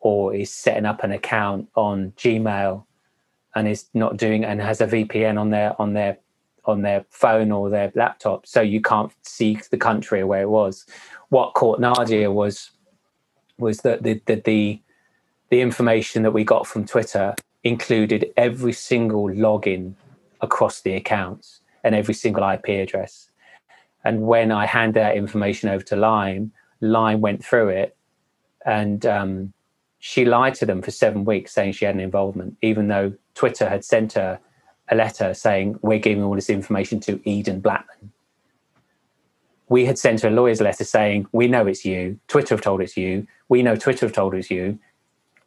or is setting up an account on Gmail and is not doing and has a VPN on their on their on their phone or their laptop, so you can't see the country where it was. What caught Nadia was was that the, the the the information that we got from Twitter included every single login across the accounts and every single IP address. And when I handed that information over to Lime, Lime went through it and um, she lied to them for seven weeks saying she had an involvement, even though Twitter had sent her a letter saying, We're giving all this information to Eden Blackman. We had sent her a lawyer's letter saying, We know it's you. Twitter have told it's you. We know Twitter have told it's you.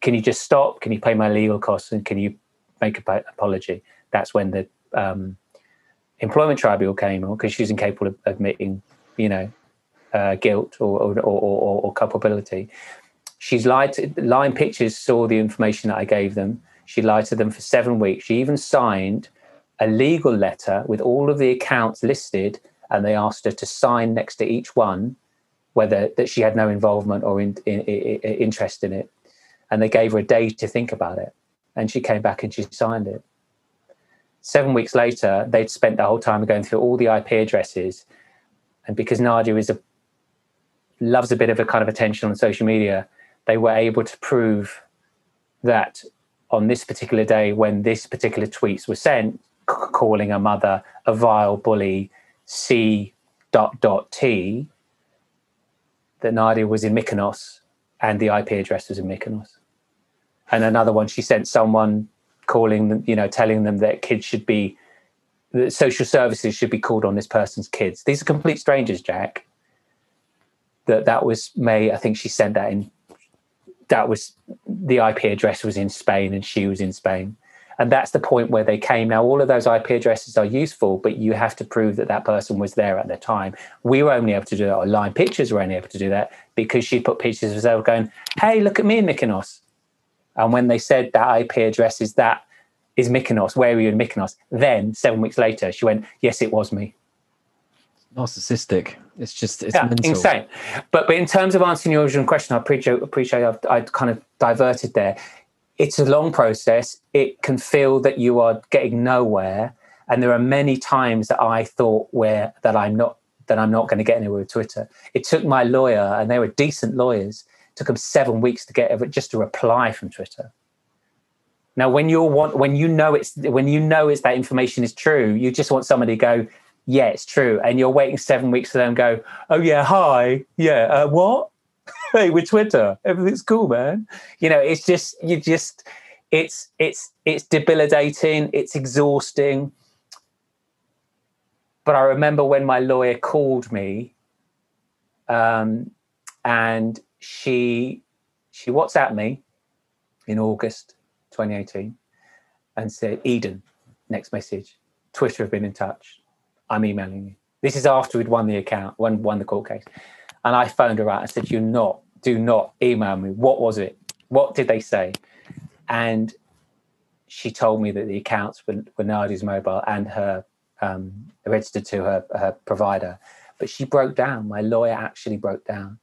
Can you just stop? Can you pay my legal costs? And can you make an apology? That's when the um, employment tribunal came on because she's incapable of admitting, you know, uh, guilt or or, or, or, culpability. She's lied to Lime Pictures saw the information that I gave them. She lied to them for seven weeks. She even signed a legal letter with all of the accounts listed, and they asked her to sign next to each one whether that she had no involvement or in, in, in, interest in it. And they gave her a day to think about it. And she came back and she signed it. Seven weeks later, they'd spent the whole time going through all the IP addresses. And because Nadia is a loves a bit of a kind of attention on social media, they were able to prove that on this particular day when this particular tweets were sent c- calling a mother a vile bully c dot dot t that nadia was in mykonos and the ip address was in mykonos and another one she sent someone calling them you know telling them that kids should be that social services should be called on this person's kids these are complete strangers jack that that was may i think she sent that in that was the IP address was in Spain and she was in Spain. And that's the point where they came. Now, all of those IP addresses are useful, but you have to prove that that person was there at the time. We were only able to do that, or Lime Pictures were only able to do that because she put pictures of herself going, hey, look at me in Mykonos. And when they said that IP address is that, is Mykonos, where were you in Mykonos? Then, seven weeks later, she went, yes, it was me narcissistic. It's just it's yeah, mental. insane. But but in terms of answering your original question, I appreciate appreciate I've I kind of diverted there. It's a long process. It can feel that you are getting nowhere, and there are many times that I thought where that I'm not that I'm not going to get anywhere with Twitter. It took my lawyer, and they were decent lawyers. Took them seven weeks to get just a reply from Twitter. Now, when you want, when you know it's when you know it's that information is true, you just want somebody to go, yeah, it's true. And you're waiting seven weeks for them to go, oh, yeah, hi. Yeah, uh, what? hey, with Twitter, everything's cool, man. You know, it's just, you just, it's, it's, it's debilitating, it's exhausting. But I remember when my lawyer called me um, and she, she WhatsApped me in August 2018 and said, Eden, next message, Twitter have been in touch I'm emailing you. This is after we'd won the account, won, won the court case. And I phoned her out and said, You're not, do not email me. What was it? What did they say? And she told me that the accounts were, were mobile and her um, registered to her, her provider. But she broke down. My lawyer actually broke down.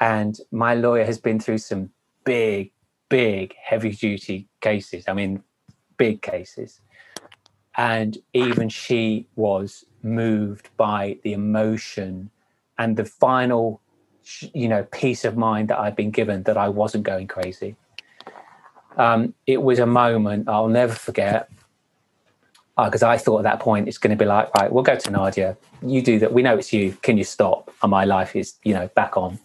And my lawyer has been through some big, big, heavy duty cases. I mean, big cases and even she was moved by the emotion and the final you know peace of mind that i'd been given that i wasn't going crazy Um, it was a moment I'll never forget because uh, I thought at that point it's going to be like, right, we'll go to Nadia. You do that. We know it's you. Can you stop? And my life is, you know, back on.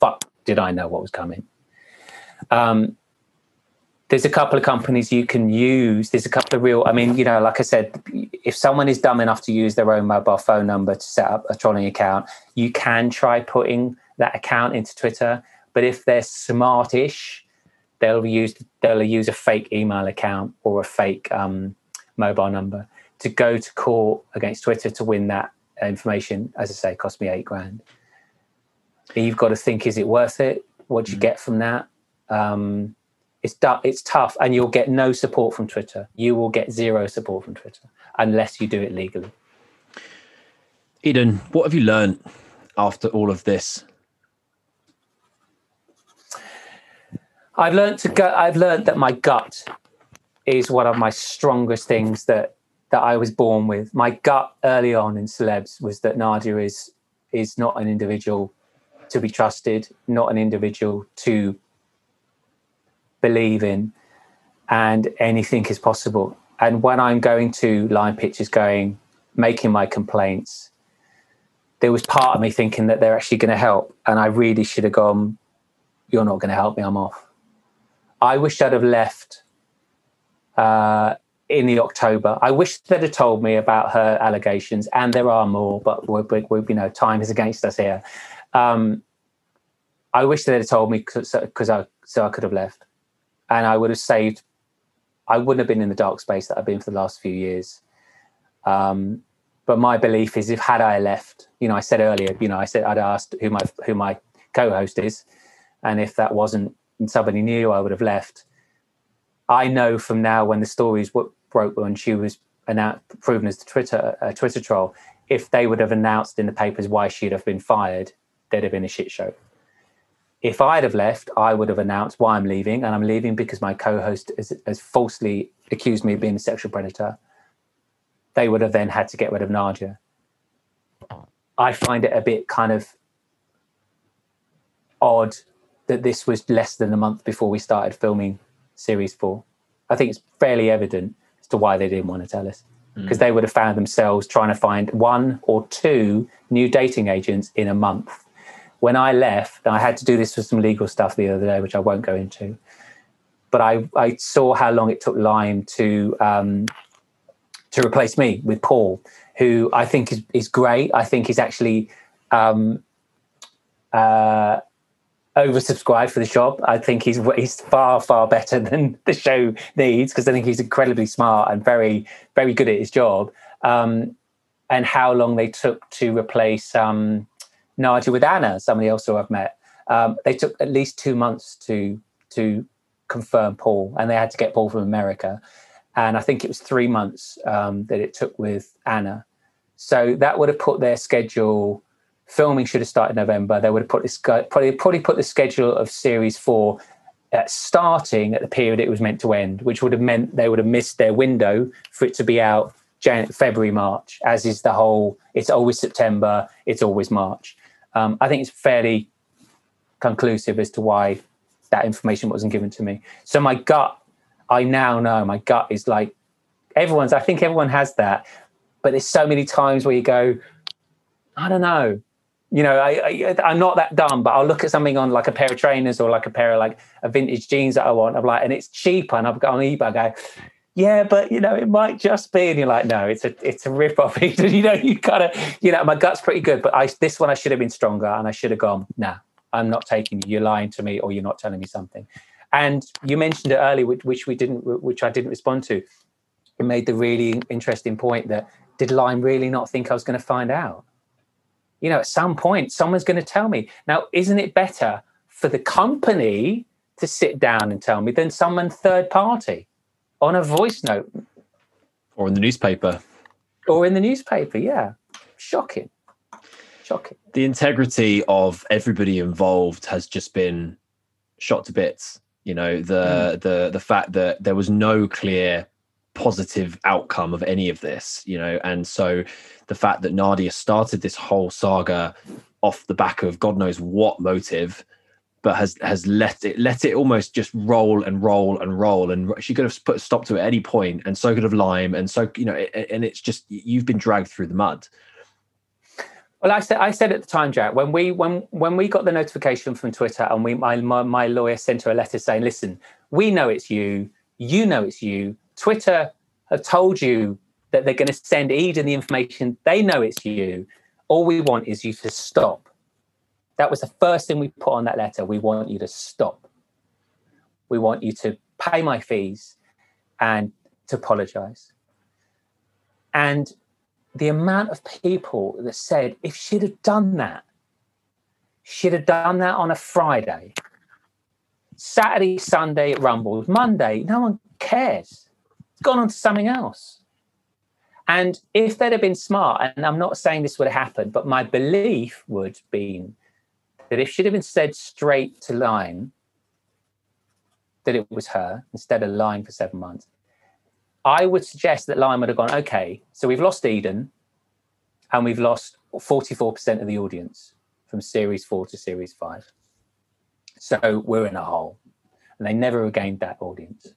Fuck, did I know what was coming? Um, there's a couple of companies you can use. There's a couple of real, I mean, you know, like I said, if someone is dumb enough to use their own mobile phone number to set up a trolling account, you can try putting that account into Twitter. But if they're smartish, they'll use they'll use a fake email account or a fake um, mobile number to go to court against Twitter to win that information. As I say, cost me eight grand. You've got to think: is it worth it? What do you mm. get from that? Um, it's it's tough, and you'll get no support from Twitter. You will get zero support from Twitter unless you do it legally. Eden, what have you learned after all of this? I've learned to go. I've learned that my gut is one of my strongest things that that I was born with. My gut early on in celebs was that Nadia is is not an individual to be trusted, not an individual to believe in, and anything is possible. And when I'm going to Lime Pictures, going, making my complaints, there was part of me thinking that they're actually going to help. And I really should have gone, You're not going to help me, I'm off. I wish I'd have left uh, in the October. I wish they'd have told me about her allegations, and there are more, but we, we, you know, time is against us here. Um, I wish they'd have told me because I so I could have left and I would have saved. I wouldn't have been in the dark space that I've been for the last few years. Um, but my belief is, if had I left, you know, I said earlier, you know, I said I'd asked who my who my co-host is, and if that wasn't somebody new, I would have left. I know from now when the stories were, broke when she was announced, proven as the Twitter uh, Twitter troll, if they would have announced in the papers why she'd have been fired, there'd have been a shit show if I'd have left, I would have announced why I'm leaving, and I'm leaving because my co-host has, has, falsely accused me of being a sexual predator. They would have then had to get rid of Nadia. I find it a bit kind of odd that this was less than a month before we started filming series four. I think it's fairly evident as to why they didn't want to tell us because mm. they would have found themselves trying to find one or two new dating agents in a month when I left, I had to do this for some legal stuff the other day, which I won't go into. But I, I saw how long it took Lime to um, to replace me with Paul, who I think is, is great. I think he's actually um, uh, oversubscribed for the job. I think he's he's far far better than the show needs because I think he's incredibly smart and very very good at his job. Um, and how long they took to replace um, Nadia with Anna, somebody else who I've met. Um, they took at least two months to to confirm Paul, and they had to get Paul from America. And I think it was three months um, that it took with Anna. So that would have put their schedule. Filming should have started November. They would have put this probably probably put the schedule of series four starting at the period it was meant to end, which would have meant they would have missed their window for it to be out January, February, March, as is the whole. It's always September. It's always March um, I think it's fairly conclusive as to why that information wasn't given to me. So my gut, I now know my gut is like everyone's. I think everyone has that, but there's so many times where you go, I don't know. You know, I, I am not that dumb, but I'll look at something on like a pair of trainers or like a pair of like a vintage jeans that I want. I'm like, and it's cheaper, and I've got on eBay. I go, yeah, but you know, it might just be, and you're like, no, it's a it's a rip off. you know, you gotta, you know, my gut's pretty good, but I this one I should have been stronger, and I should have gone, nah, I'm not taking you. You're lying to me, or you're not telling me something. And you mentioned it earlier, which, which we didn't, which I didn't respond to. It made the really interesting point that did Lime really not think I was going to find out? You know, at some point, someone's going to tell me. Now, isn't it better for the company to sit down and tell me than someone third party? On a voice note. Or in the newspaper. Or in the newspaper yeah. Shocking. Shocking. The integrity of everybody involved has just been shot to bits. You know the mm. the the fact that there was no clear positive outcome of any of this you know and so the fact that nadia started this whole saga off the back of god knows what motive but has has let it let it almost just roll and roll and roll. And she could have put a stop to it at any point and so could have lime and so you know and it's just you've been dragged through the mud. Well i said i said at the time jack when we when when we got the notification from twitter and we my my, my lawyer sent her a letter saying listen we know it's you. You know it's you. Twitter have told you that they're going to send eden the information. They know it's you. All we want is you to stop that was the first thing we put on that letter. We want you to stop. We want you to pay my fees and to apologize. And the amount of people that said, if she'd have done that, she'd have done that on a Friday, Saturday, Sunday it rumbles, Monday, no one cares. It's gone on to something else. And if they'd have been smart, and I'm not saying this would have happened, but my belief would have been that if she'd have been said straight to Lime that it was her instead of lying for seven months, I would suggest that Lime would have gone, okay, so we've lost Eden and we've lost 44% of the audience from series four to series five. So we're in a hole. And they never regained that audience.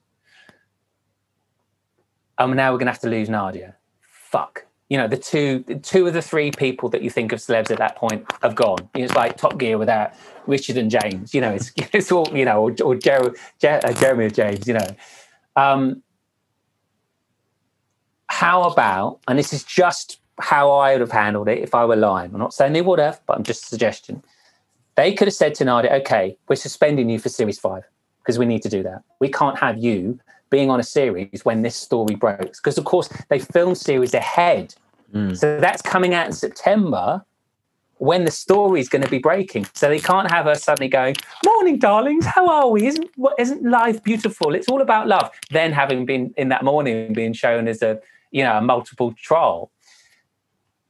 And now we're going to have to lose Nadia. Fuck you know the two two of the three people that you think of celebs at that point have gone. It's like Top Gear without Richard and James. You know, it's it's all you know, or, or Jer- Jer- uh, Jeremy James. You know, um, how about? And this is just how I would have handled it if I were Lime. I'm not saying they would have, but I'm just a suggestion. They could have said to Nadia, "Okay, we're suspending you for series five because we need to do that. We can't have you." Being on a series when this story breaks because of course they film series ahead Mm. So that's coming out in September when the story is going to be breaking. So they can't have her suddenly going, "Morning, darlings, how are we? Isn't what isn't life beautiful? It's all about love." Then having been in that morning being shown as a you know a multiple trial.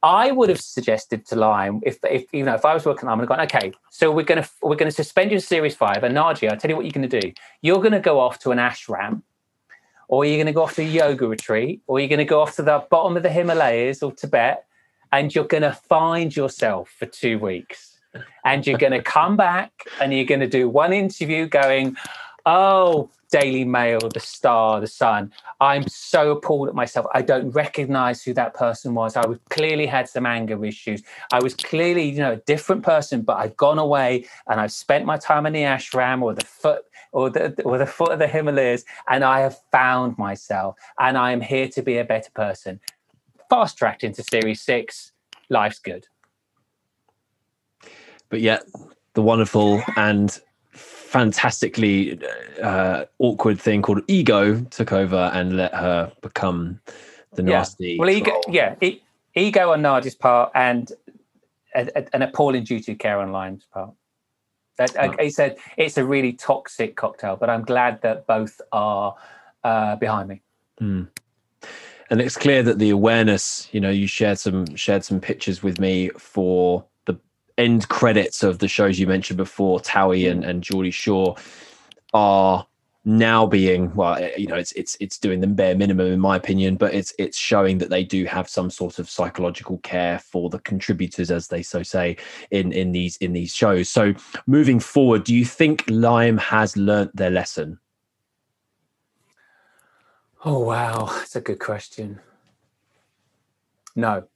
I would have suggested to Lime if, if you know if I was working, I'm going to. Okay, so we're going to we're going to suspend you in series five, and Nadia, I'll tell you what you're going to do. You're going to go off to an ashram or you're going to go off to a yoga retreat, or you're going to go off to the bottom of the Himalayas or Tibet, and you're going to find yourself for two weeks. And you're going to come back and you're going to do one interview going, Oh, Daily Mail, the Star, the Sun. I'm so appalled at myself. I don't recognize who that person was. I was clearly had some anger issues. I was clearly, you know, a different person, but I've gone away and I've spent my time in the ashram or the foot or the, or the foot of the Himalayas, and I have found myself, and I am here to be a better person. Fast tracked into Series Six, life's good. But yet, the wonderful and fantastically uh, awkward thing called ego took over and let her become the nasty. Yeah. Well, ego, yeah, e- ego on Nadia's part, and an appalling duty of care on Lime's part. That. He said it's a really toxic cocktail, but I'm glad that both are uh, behind me. Mm. And it's clear that the awareness, you know, you shared some shared some pictures with me for the end credits of the shows you mentioned before, Towie and, and Geordie Shore, are now being well eh, you know it's it's it's doing the bare minimum in my opinion but it's it's showing that they do have some sort of psychological care for the contributors as they so say in in these in these shows. So moving forward do you think lime has learnt their lesson? Oh wow. That's a good question. No.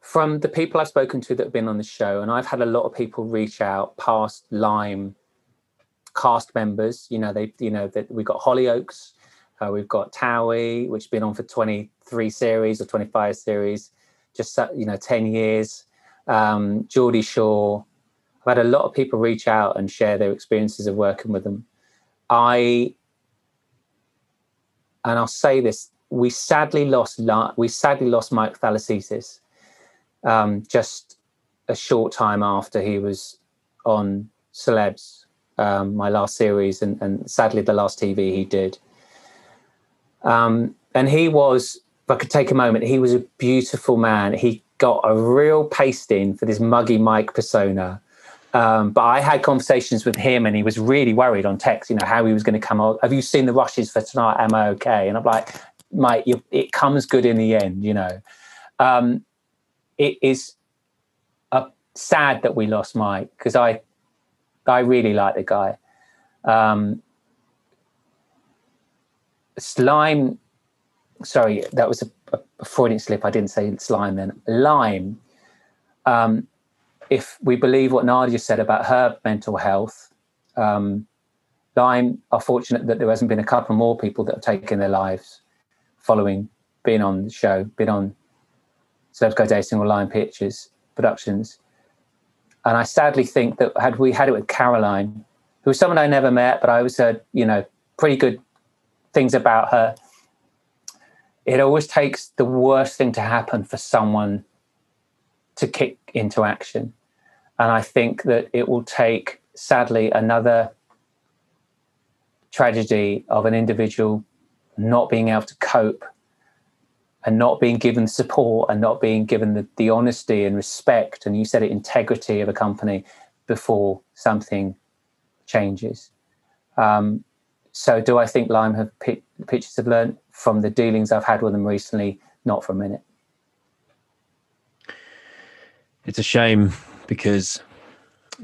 From the people i've spoken to that have been on the show and i've had a lot of people reach out past lime cast members. You know, they, you know, that we've got Hollyoaks, uh, we've got Towie, which has been on for 23 series or 25 series, just you know, 10 years. Um, Geordie Shore. I've had a lot of people reach out and share their experiences of working with them. I, and I'll say this: we sadly lost we sadly lost Mike Thalassitis um, just a short time after he was on Celebs um, my last series, and, and, sadly the last TV he did. Um, and he was, if I could take a moment, he was a beautiful man. He got a real pasting for this muggy Mike persona. Um, but I had conversations with him, and he was really worried on text. You know how he was going to come out. Have you seen the rushes for tonight? Am I okay? And I'm like, Mike, it comes good in the end. You know, um, it is sad that we lost Mike because I I really like the guy. Um, slime. Sorry, that was a, a Freudian slip. I didn't say slime then. Lime. Um, if we believe what Nadia said about her mental health, um, Lime are fortunate that there hasn't been a couple more people that have taken their lives following being on the show, been on Celebs Go Dating or Lime Pictures productions. And I sadly think that had we had it with Caroline, who was someone I never met, but I always heard, you know, pretty good things about her. It always takes the worst thing to happen for someone to kick into action. And I think that it will take, sadly, another tragedy of an individual not being able to cope and not being given support and not being given the, the honesty and respect and you said it integrity of a company before something changes. Um, so do i think lime have Pictures have learned from the dealings i've had with them recently? Not for a minute. It's a shame because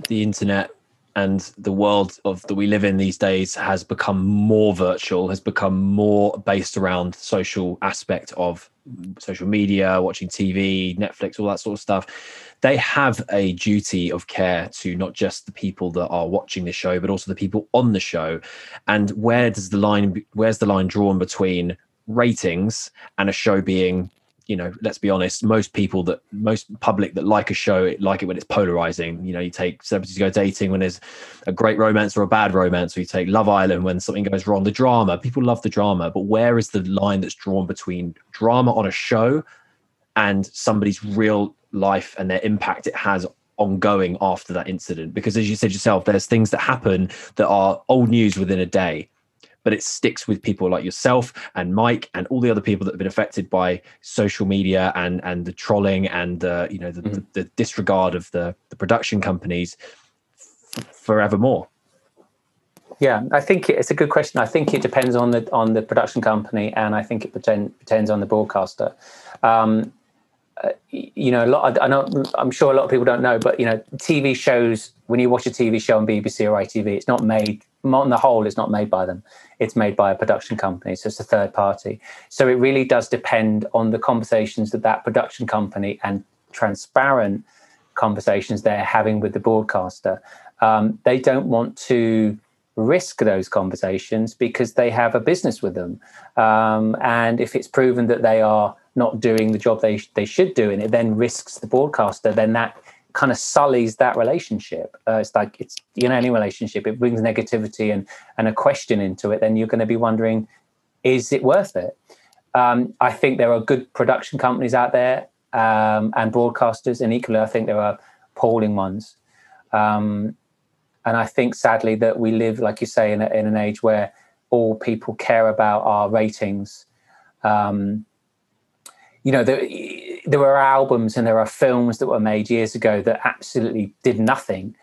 the internet and the world of that we live in these days has become more virtual has become more based around social aspect of social media watching tv netflix all that sort of stuff. They have a duty of care to not just the people that are watching the show but also the people on the show. And where does the line where's the line drawn between ratings and a show being you know, let's be honest, most people that most public that like a show like it when it's polarizing. You know, you take celebrities go dating when there's a great romance or a bad romance, or you take Love Island when something goes wrong. The drama, people love the drama, but where is the line that's drawn between drama on a show and somebody's real life and their impact it has ongoing after that incident? Because as you said yourself, there's things that happen that are old news within a day but it sticks with people like yourself and Mike and all the other people that have been affected by social media and and the trolling and uh, you know the, mm-hmm. the, the, disregard of the the production companies f- forevermore. Yeah, I think it's a good question. I think it depends on the on the production company, and I think it pretend, depends on the broadcaster. Um, uh, you know, a lot. I know. I'm sure a lot of people don't know, but you know, TV shows. When you watch a TV show on BBC or ITV, it's not made on the whole, it's not made by them. It's made by a production company, so it's a third party. So it really does depend on the conversations that that production company and transparent conversations they're having with the broadcaster. Um, they don't want to risk those conversations because they have a business with them, um, and if it's proven that they are not doing the job they they should do, and it then risks the broadcaster, then that kind of sullies that relationship. Uh, it's like it's you know any relationship it brings negativity and and a question into it. Then you're going to be wondering, is it worth it? Um, I think there are good production companies out there um, and broadcasters, and equally, I think there are appalling ones. Um, and I think sadly that we live, like you say, in, a, in an age where all people care about our ratings. Um, you know, the, there were albums and there are films that were made years ago that absolutely did nothing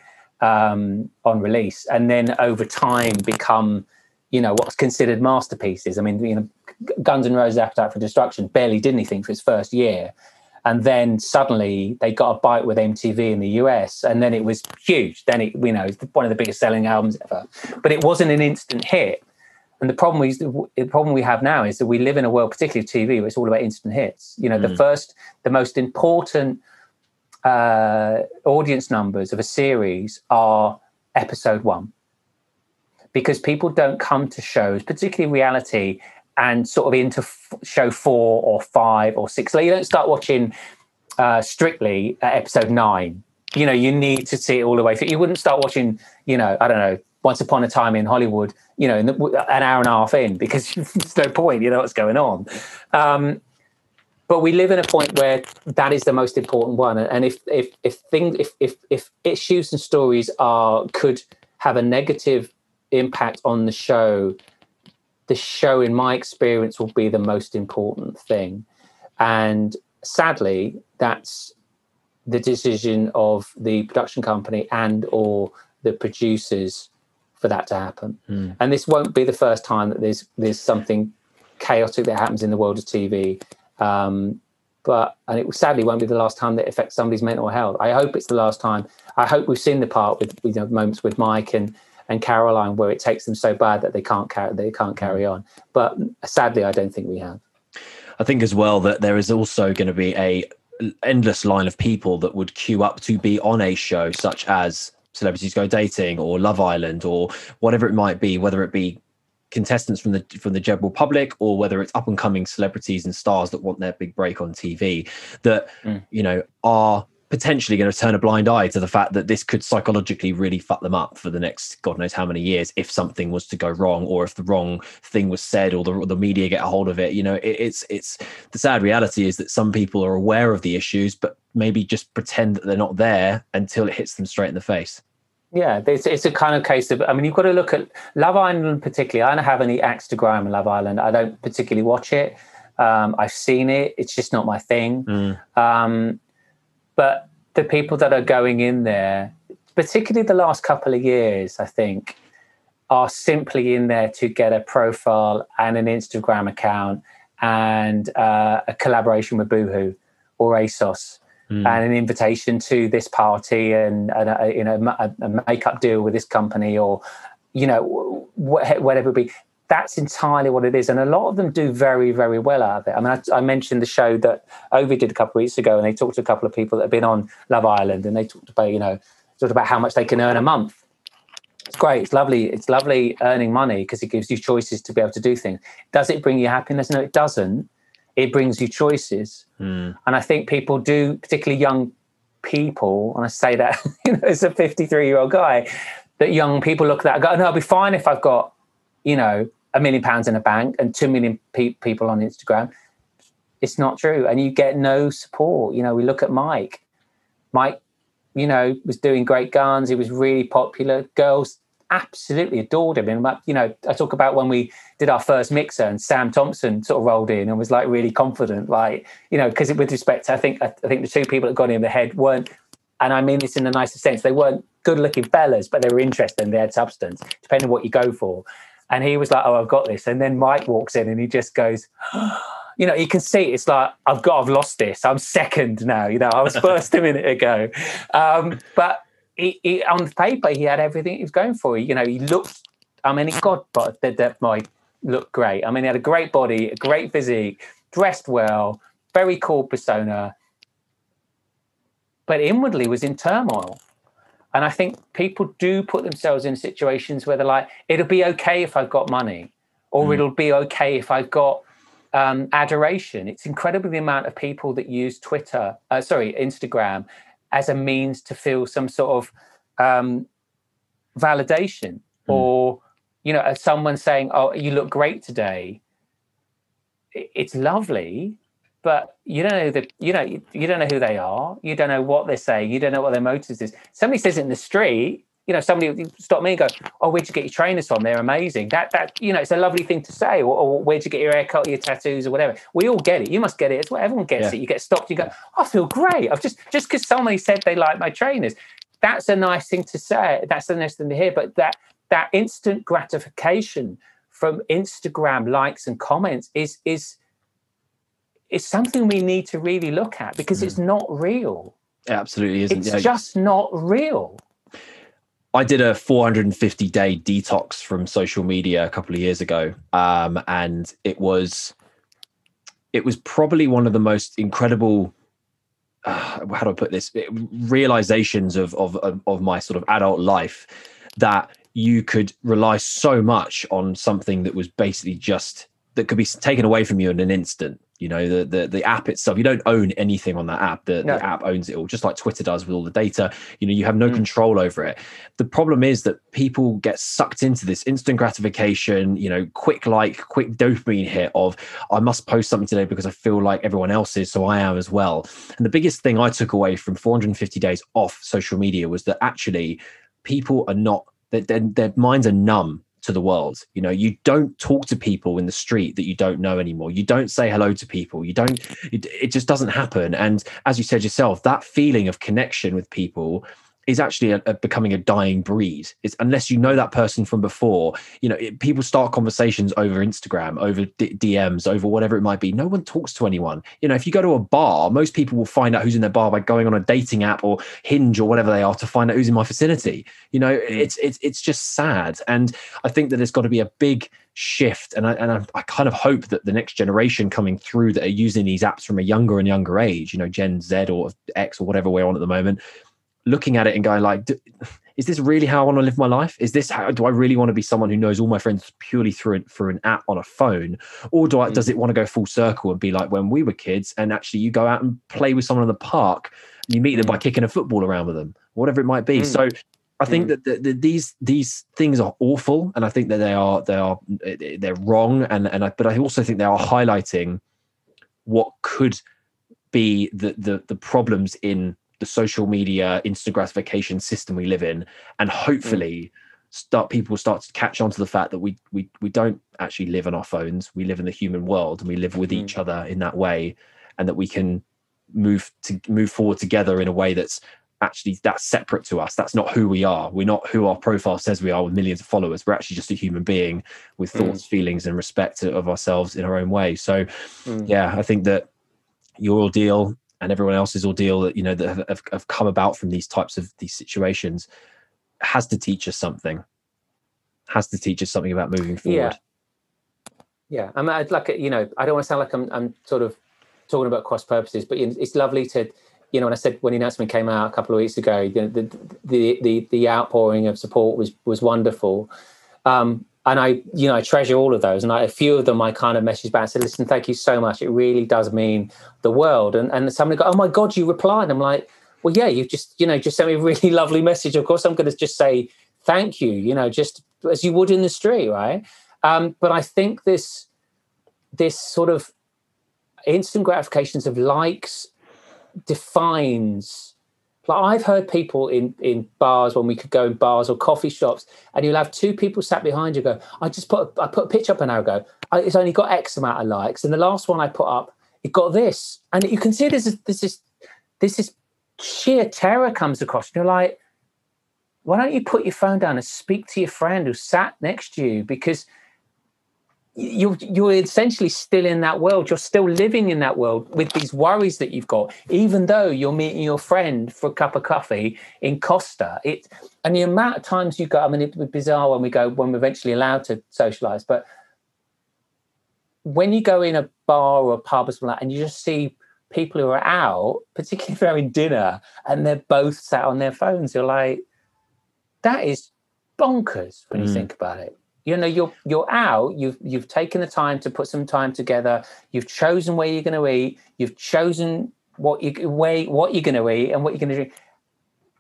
um, on release, and then over time become, you know, what's considered masterpieces. I mean, you know, Guns N' Roses' Appetite for Destruction barely did anything for its first year, and then suddenly they got a bite with MTV in the US, and then it was huge. Then it, you know, it's one of the biggest selling albums ever, but it wasn't an instant hit. And the problem we the problem we have now is that we live in a world, particularly of TV, where it's all about instant hits. You know, mm. the first, the most important uh, audience numbers of a series are episode one, because people don't come to shows, particularly reality, and sort of into f- show four or five or six. So you don't start watching uh, Strictly at episode nine. You know, you need to see it all the way through. You wouldn't start watching, you know, I don't know, once Upon a Time in Hollywood, you know, an hour and a half in because there's no point, you know what's going on. Um, but we live in a point where that is the most important one, and if if if things if if if issues and stories are could have a negative impact on the show, the show, in my experience, will be the most important thing, and sadly, that's the decision of the production company and or the producers for that to happen. Mm. And this won't be the first time that there's there's something chaotic that happens in the world of TV. Um, but and it sadly won't be the last time that affects somebody's mental health. I hope it's the last time. I hope we've seen the part with you know moments with Mike and and Caroline where it takes them so bad that they can't carry they can't carry on. But sadly, I don't think we have. I think as well that there is also going to be a endless line of people that would queue up to be on a show such as Celebrities Go Dating or Love Island or whatever it might be, whether it be contestants from the from the general public or whether it's up and coming celebrities and stars that want their big break on TV that mm. you know are potentially going to turn a blind eye to the fact that this could psychologically really fuck them up for the next god knows how many years if something was to go wrong or if the wrong thing was said or the, or the media get a hold of it you know it, it's it's the sad reality is that some people are aware of the issues but maybe just pretend that they're not there until it hits them straight in the face yeah, it's, it's a kind of case of. I mean, you've got to look at Love Island particularly. I don't have any axe to grind on Love Island. I don't particularly watch it. Um, I've seen it. It's just not my thing. Mm. Um, but the people that are going in there, particularly the last couple of years, I think, are simply in there to get a profile and an Instagram account and uh, a collaboration with Boohoo or ASOS mm. and an invitation to this party and, and a, you know a, a makeup deal with this company or you know whatever it be that's entirely what it is and a lot of them do very very well out of it. I mean i, I mentioned the show that ovi did a couple of weeks ago and they talked to a couple of people that have been on love island and they talked about you know talked about how much they can earn a month. It's great. It's lovely. It's lovely earning money because it gives you choices to be able to do things. Does it bring you happiness? No it doesn't. It brings you choices. Mm. And I think people do, particularly young people, and I say that you know, as a 53 year old guy, that young people look at that and go, no, I'll be fine if I've got, you know, a million pounds in a bank and two million pe- people on Instagram. It's not true. And you get no support. You know, we look at Mike. Mike, you know, was doing great guns. He was really popular. Girls absolutely adored him. And you know, I talk about when we did our first mixer and Sam Thompson sort of rolled in and was like really confident, like you know, because with respect, I think I, think the two people that got in the head weren't, and I mean this in the nicest sense, they weren't good-looking fellas, but they were interesting. They had substance, depending on what you go for. And he was like, "Oh, I've got this." And then Mike walks in and he just goes. you know, you can see it's like I've got, I've lost this. I'm second now. You know, I was first a minute ago, um, but he, he, on the paper he had everything he was going for. You know, he looked. I mean, he got but that, that might look great. I mean, he had a great body, a great physique, dressed well, very cool persona, but inwardly was in turmoil. And I think people do put themselves in situations where they're like, it'll be okay if I've got money, or mm. it'll be okay if I've got um, adoration. It's incredible the amount of people that use Twitter, uh, sorry, Instagram as a means to feel some sort of um, validation mm. or you know as someone saying oh you look great today it's lovely but you don't know that you know you, don't know who they are you don't know what they're saying you don't know what their motives is somebody says it in the street you know, somebody stop me and go, "Oh, where'd you get your trainers from? They're amazing." That that you know, it's a lovely thing to say. Or, or where'd you get your haircut, or your tattoos, or whatever? We all get it. You must get it as well. Everyone gets yeah. it. You get stopped. You go, "I feel great." I've just just because somebody said they like my trainers. That's a nice thing to say. That's a nice thing to hear. But that that instant gratification from Instagram likes and comments is is is something we need to really look at because mm. it's not real. It absolutely isn't. It's yeah. just not real. I did a 450 day detox from social media a couple of years ago, um, and it was it was probably one of the most incredible. Uh, how do I put this? realizations of, of of my sort of adult life that you could rely so much on something that was basically just that could be taken away from you in an instant you know the, the the app itself. You don't own anything on that app. The, no. the app owns it all just like twitter does with all the data. You know you have no mm. control over it. The problem is that people get sucked into this instant gratification you know quick like quick dopamine hit of i must post something today because i feel like everyone else is so i am as well. And the biggest thing i took away from 450 days off social media was that actually people are not their, their, their minds are numb to the world. You know, you don't talk to people in the street that you don't know anymore. You don't say hello to people. You don't, it, it, just doesn't happen. And as you said yourself, that feeling of connection with people is actually a, a becoming a dying breed. It's unless you know that person from before. You know, it, people start conversations over Instagram, over D- DMs, over whatever it might be. No one talks to anyone. You know, if you go to a bar, most people will find out who's in their bar by going on a dating app or Hinge or whatever they are to find out who's in my vicinity. You know, mm. it's it's it's just sad, and I think that there's got to be a big shift and I, and I, I, kind of hope that the next generation coming through that are using these apps from a younger and younger age you know gen z or x or whatever we're on at the moment looking at it and going like is this really how i want to live my life is this how do i really want to be someone who knows all my friends purely through an, through an app on a phone or do i mm. does it want to go full circle and be like when we were kids and actually you go out and play with someone in the park and you meet them by mm. kicking a football around with them whatever it might be mm. so I think mm. that the, the, these these things are awful, and I think that they are they are they're wrong, and and I, but I also think they are highlighting what could be the the, the problems in the social media instant gratification system we live in, and hopefully. Mm. Start people start to catch on to the fact that we we we don't actually live on our phones. We live in the human world, and we live with mm. each other in that way, and that we can move to move forward together in a way that's actually that's separate to us that's not who we are we're not who our profile says we are with millions of followers we're actually just a human being with mm. thoughts mm. feelings and respect of ourselves in our own way so mm. yeah i think that your ordeal and everyone else's ordeal that you know that have, have, come about from these types of these situations has to teach us something. Has to teach us something about moving forward. Yeah. Yeah i mean i'd like you know i don't want to sound like i'm, I'm sort of talking about cross purposes but it's lovely to you know, when I said when the announcement came out a couple of weeks ago, the the the the, the outpouring of support was was wonderful. Um, and I, you know, I treasure all of those. And I, a few of them, I kind of messaged back and said, "Listen, thank you so much. It really does mean the world." And and somebody go, "Oh my God, you replied!" I'm like, "Well, yeah, you just, you know, just sent me a really lovely message. Of course, I'm going to just say thank you. You know, just as you would in the street, right?" Um, but I think this this sort of instant gratifications of likes defines like I've heard people in in bars when we could go in bars or coffee shops, and you'll have two people sat behind you. Go, I just put a, I put a picture up an hour ago. I, it's only got X amount of likes, and the last one I put up, it got this, and you can see this is this is this is sheer terror comes across. You're like, why don't you put your phone down and speak to your friend who sat next to you because you're you're essentially still in that world. You're still living in that world with these worries that you've got, even though you're meeting your friend for a cup of coffee in Costa. It and the amount of times you go. I mean, it was bizarre when we go when we're eventually allowed to socialize, but when you go in a bar or a pub or something like that, and you just see people who are out, particularly if they're in dinner, and they're both sat on their phones, you're like, that is bonkers when you mm. think about it you know you're you're out you've you've taken the time to put some time together you've chosen where you're going to eat you've chosen what you where what you're going to eat and what you're going to drink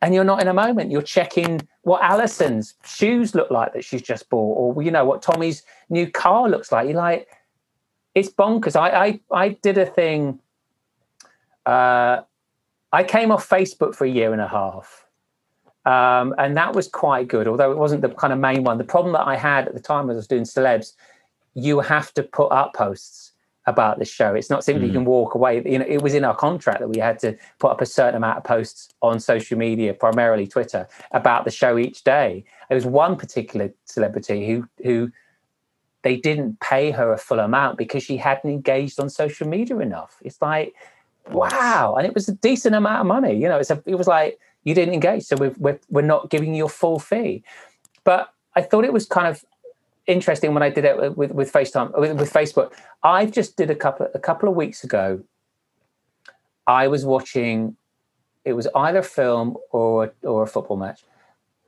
and you're not in a moment. You're checking what Alison's shoes look like that she's just bought or you know what Tommy's new car looks like. You're like it's bonkers. I I, I did a thing uh I came off Facebook for a year and a half um, and that was quite good, although it wasn't the kind of main one. The problem that I had at the time as I was doing celebs, you have to put up posts about the show. It's not simply mm. you can walk away. You know, it was in our contract that we had to put up a certain amount of posts on social media, primarily Twitter, about the show each day. There was one particular celebrity who who they didn't pay her a full amount because she hadn't engaged on social media enough. It's like, wow, and it was a decent amount of money. You know, it's a, it was like you didn't engage, so we're, we're, we're not giving you a full fee. But I thought it was kind of interesting when I did it with, with FaceTime with, with Facebook. I just did a couple a couple of weeks ago. I was watching. It was either a film or or a football match,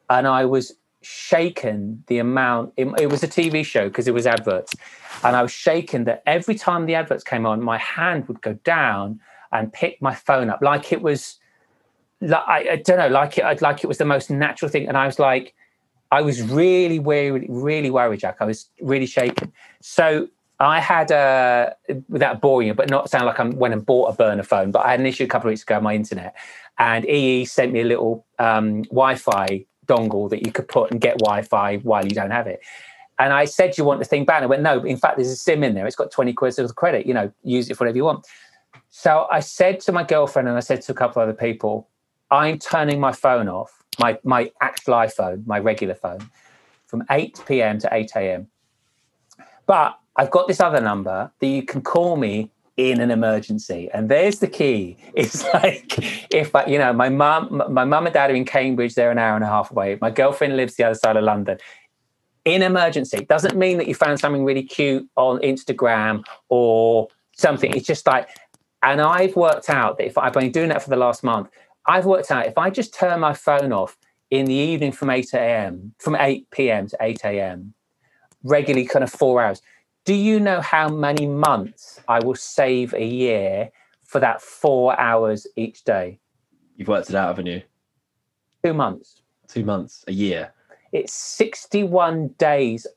and I was shaken the amount. It, it was a TV show because it was adverts, and I was shaken that every time the adverts came on, my hand would go down and pick my phone up like it was I, I, don't know, like it, I'd like it was the most natural thing. And I was like, I was really, really, really worried, Jack. I was really shaken. So I had a, without boring you, but not sound like I went and bought a burner phone, but I had an issue a couple of weeks ago on my internet. And EE sent me a little um, Wi Fi dongle that you could put and get Wi Fi while you don't have it. And I said, you want the thing banned? I went, No, in fact, there's a SIM in there. It's got 20 quid of credit. You know, use it for whatever you want. So I said to my girlfriend and I said to a couple of other people, I'm turning my phone off. my my actual iPhone, my regular phone, from 8 p.m. to 8 a.m. But I've got this other number that you can call me in an emergency. And there's the key. It's like if I, you know, my mum, my mum and dad are in Cambridge, they're an hour and a half away. My girlfriend lives the other side of London. In emergency doesn't mean that you found something really cute on Instagram or something. It's just like, and I've worked out that if I've been doing that for the last month, I've worked out if I just turn my phone off in the evening from 8 a.m., from 8 p.m. to 8 a.m., regularly kind of four hours, do you know how many months I will save a year for that four hours each day? You've worked it out, haven't you? Two months. Two months, a year. It's 61 days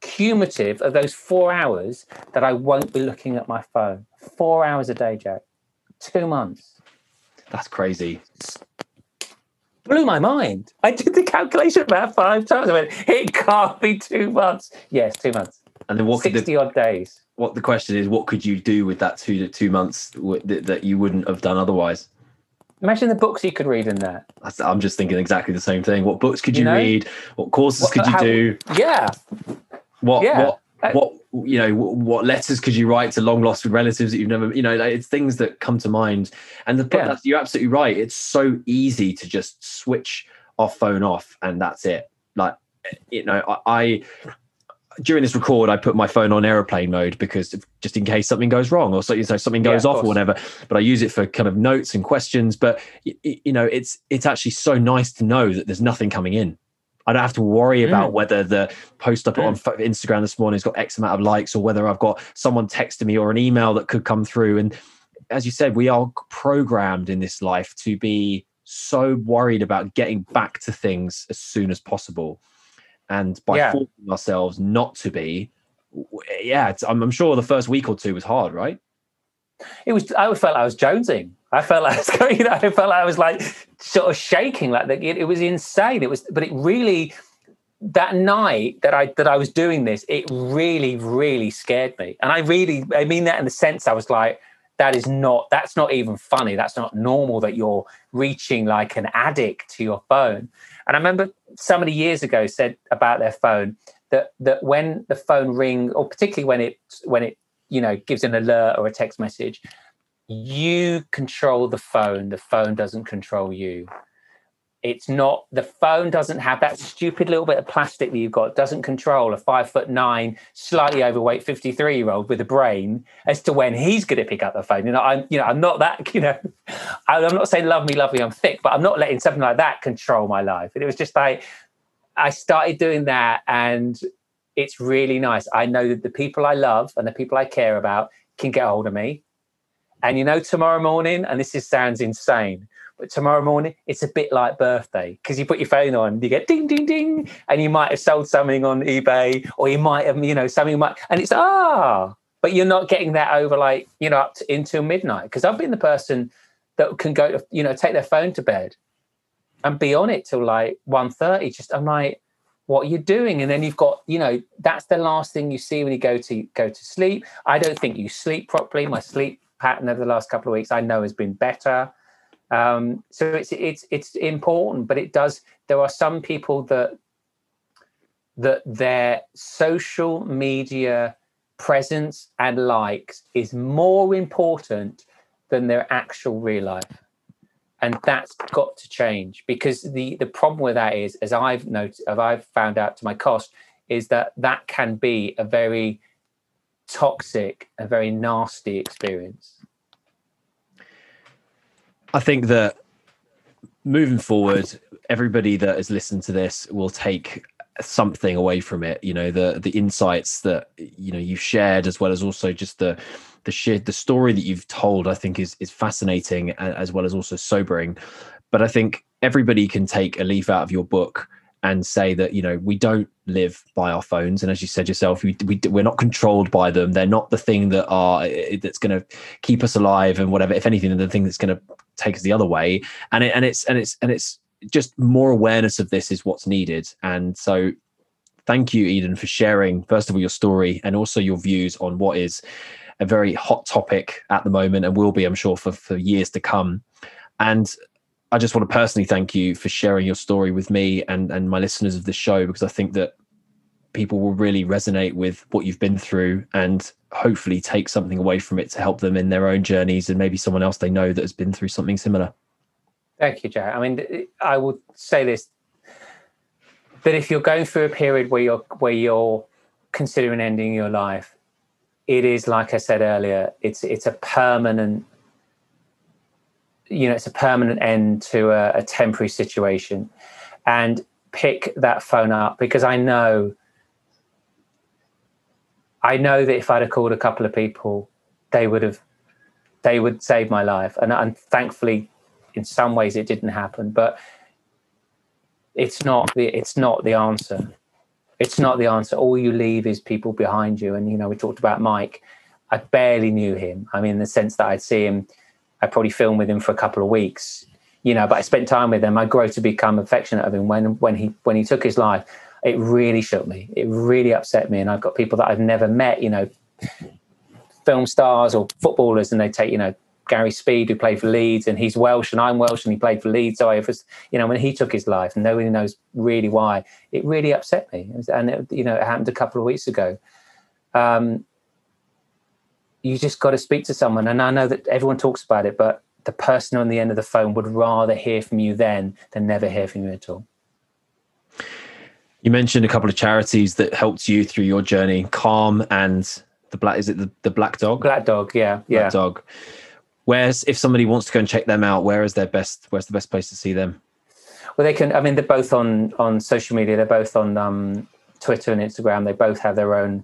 cumulative of those four hours that I won't be looking at my phone. Four hours a day, Jack. Two months. That's crazy. Blew my mind. I did the calculation about five times. I went, it can't be two months. Yes, two months. And then what could Sixty the, odd days. what the question is, what could you do with that two two months w- that, that you wouldn't have done otherwise? Imagine the books you could read in that. That's, I'm just thinking exactly the same thing. What books could you, You know? read? What courses What- could you how- do? Yeah, What Yeah. what Uh, what you know what letters could you write to long lost relatives that you've never you know like, it's things that come to mind and the Yeah. that's, you're absolutely right it's so easy to just switch our phone off and that's it like you know I, I during this record, I put my phone on airplane mode because just in case something goes wrong or so, you know, something Yeah, goes of off or whatever. But I use it for kind of notes and questions. But you know, it's it's actually so nice to know that there's nothing coming in. I don't have to worry about whether the post I put on Mm. Fo- Instagram this morning has got X amount of likes or whether I've got someone texting me or an email that could come through. And as you said, we are programmed in this life to be so worried about getting back to things as soon as possible. And by Yeah. forcing ourselves not to be, yeah, it's, I'm, I'm sure the first week or two was hard, right? it was. I felt like I was jonesing. I felt like. You know, I felt like I was like sort of shaking. Like. It, it was insane. It was, but it really that night that I that I was doing this, it really, really scared me. And I really, I mean that in the sense I was like, that is not. That's not even funny. That's not normal. That you're reaching like an addict to your phone. And I remember somebody years ago said about their phone that that when the phone ring, or particularly when it when it you know gives an alert or a text message, you control the phone. The phone doesn't control you. It's not the phone doesn't have that stupid little bit of plastic that you've got doesn't control a five foot nine, slightly overweight 53 year old with a brain as to when he's going to pick up the phone. You know, I'm you know, I'm not that, you know, I'm not saying love me, love me, I'm thick, but I'm not letting something like that control my life. And it was just like I started doing that and it's really nice. I know that the people I love and the people I care about can get hold of me. And you know, tomorrow morning, and this is sounds insane, but tomorrow morning it's a bit like birthday because you put your phone on, you get ding ding ding, and you might have sold something on eBay, or you might have, you know, something might, and it's ah, but you're not getting that over like you know up to, until midnight because I've been the person that can go, to, you know, take their phone to bed and be on it till like 1.30. Just I'm like, what are you doing? And then you've got, you know, that's the last thing you see when you go to go to sleep. I don't think you sleep properly. My sleep pattern over the last couple of weeks I know has been better. Um, so it's it's it's important, but it does. There are some people that that their social media presence and likes is more important than their actual real life and that's got to change because the the problem with that is as i've noted as i've found out to my cost is that that can be a very toxic a very nasty experience I think that moving forward, everybody that has listened to this will take something away from it. You know, the the insights that you know you've shared, as well as also just the the sheer the story that you've told. I think is is fascinating as well as also sobering. But I think everybody can take a leaf out of your book and say that you know we don't live by our phones. And as you said yourself we, we we're not controlled by them. They're not the thing that are that's going to keep us alive and whatever. If anything the thing that's going to take us the other way. And it, and it's and it's and it's just more awareness of this is what's needed. And so thank you eden for sharing first of all your story and also your views on what is a very hot topic at the moment and will be i'm sure for for years to come. And I just want to personally thank you for sharing your story with me and and my listeners of the show because I think that people will really resonate with what you've been through and hopefully take something away from it to help them in their own journeys and maybe someone else they know that has been through something similar. Thank you, Jack. I mean, I would say this that if you're going through a period where you're where you're considering ending your life, it is like I said earlier, it's it's a permanent you know, it's a permanent end to a, a temporary situation. And pick that phone up because I know I know that if I'd have called a couple of people, they would have they would save my life. And, and thankfully in some ways it didn't happen. But it's not the it's not the answer. It's not the answer. All you leave is people behind you. And you know, we talked about Mike. I barely knew him. I mean, in the sense that I'd see him I probably filmed with him for a couple of weeks, you know, but I spent time with him. I grew to become affectionate of him when when he when he took his life. It really shook me. It really upset me. And I've got people that I've never met, you know, film stars or footballers, and they take, you know, Gary Speed, who played for Leeds, and he's Welsh and I'm Welsh, and he played for Leeds. So I was, you know, when he took his life, nobody knows really why, it really upset me. And it, you know, it happened a couple of weeks ago. Um, you just got to speak to someone. And I know that everyone talks about it, but the person on the end of the phone would rather hear from you then than never hear from you at all. You mentioned a couple of charities that helped you through your journey, Calm and the Black. Is it the, the Black Dog? Black Dog, yeah, yeah. Black Dog. Where's if somebody wants to go and check them out? Where is their best? Where's the best place to see them? Well, they can. I mean, they're both on on social media. They're both on um, Twitter and Instagram. They both have their own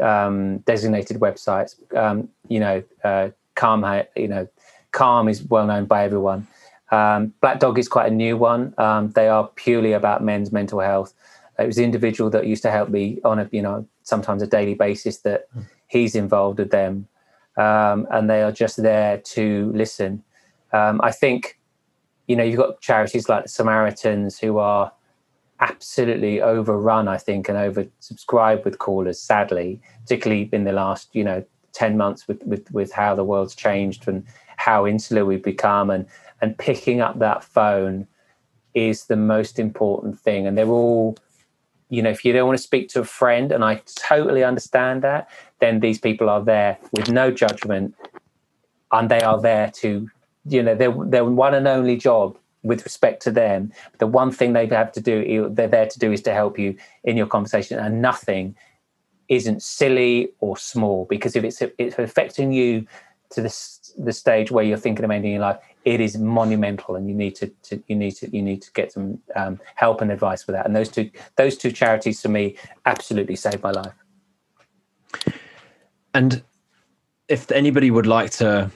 um, designated websites. Um, you know, uh, Calm, you know, Calm is well known by everyone. Um, Black Dog is quite a new one. Um, they are purely about men's mental health. It was the individual that used to help me on a, you know, sometimes a daily basis that mm. he's involved with them. Um, and they are just there to listen. Um, I think, you know, you've got charities like the Samaritans who are absolutely overrun, I think, and oversubscribed with callers, sadly, particularly in the last, you know, 10 months with, with, with how the world's changed and how insular we've become. And, and picking up that phone is the most important thing. And they're all, you know, if you don't want to speak to a friend, and I totally understand that, then these people are there with no judgment and they are there to, you know, their, their one and only job with respect to them. The one thing they have to do, they're there to do, is to help you in your conversation, and nothing isn't silly or small. Because if it's it's affecting you to the the stage where you're thinking of ending your life, it is monumental, and you need to, to you need to you need to get some um, help and advice for that. And those two those two charities for me absolutely saved my life. And if anybody would like to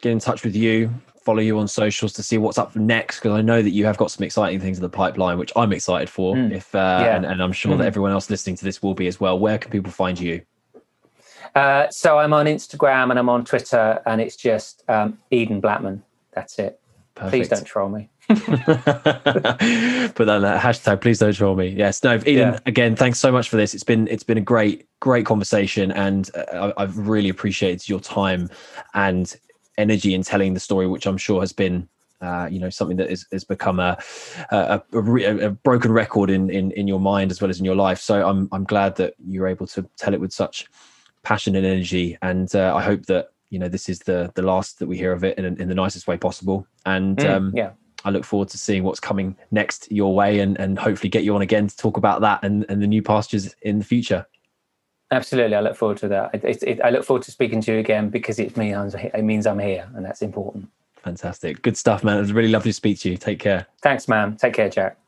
get in touch with you follow you on socials to see what's up next because I know that you have got some exciting things in the pipeline, which I'm excited for. Mm. If uh, yeah. and, and, I'm sure mm. that everyone else listening to this will be as well. Where can people find you? Uh, so I'm on Instagram and I'm on Twitter, and it's just um, Eden Blackman. That's it. Perfect. Please don't troll me. Put that in that hashtag. Please don't troll me. Yes, no, Eden. Yeah. Again, thanks so much for this. It's been it's been a great great conversation, and uh, I've really appreciated your time and energy in telling the story, which I'm sure has been uh, you know something that is, has become a a, a a, broken record in, in in your mind as well as in your life. So I'm I'm glad that you're able to tell it with such passion and energy, and uh, I hope that you know this is the the last that we hear of it in, in the nicest way possible. And mm, um, yeah. I look forward to seeing what's coming next your way, and and hopefully get you on again to talk about that and and the new pastures in the future. Absolutely, I look forward to that. It, it, it, I look forward to speaking to you again because it means it means I'm here, and that's important. Fantastic, good stuff, man. It was really lovely to speak to you. Take care. Thanks, man. Take care, Jack.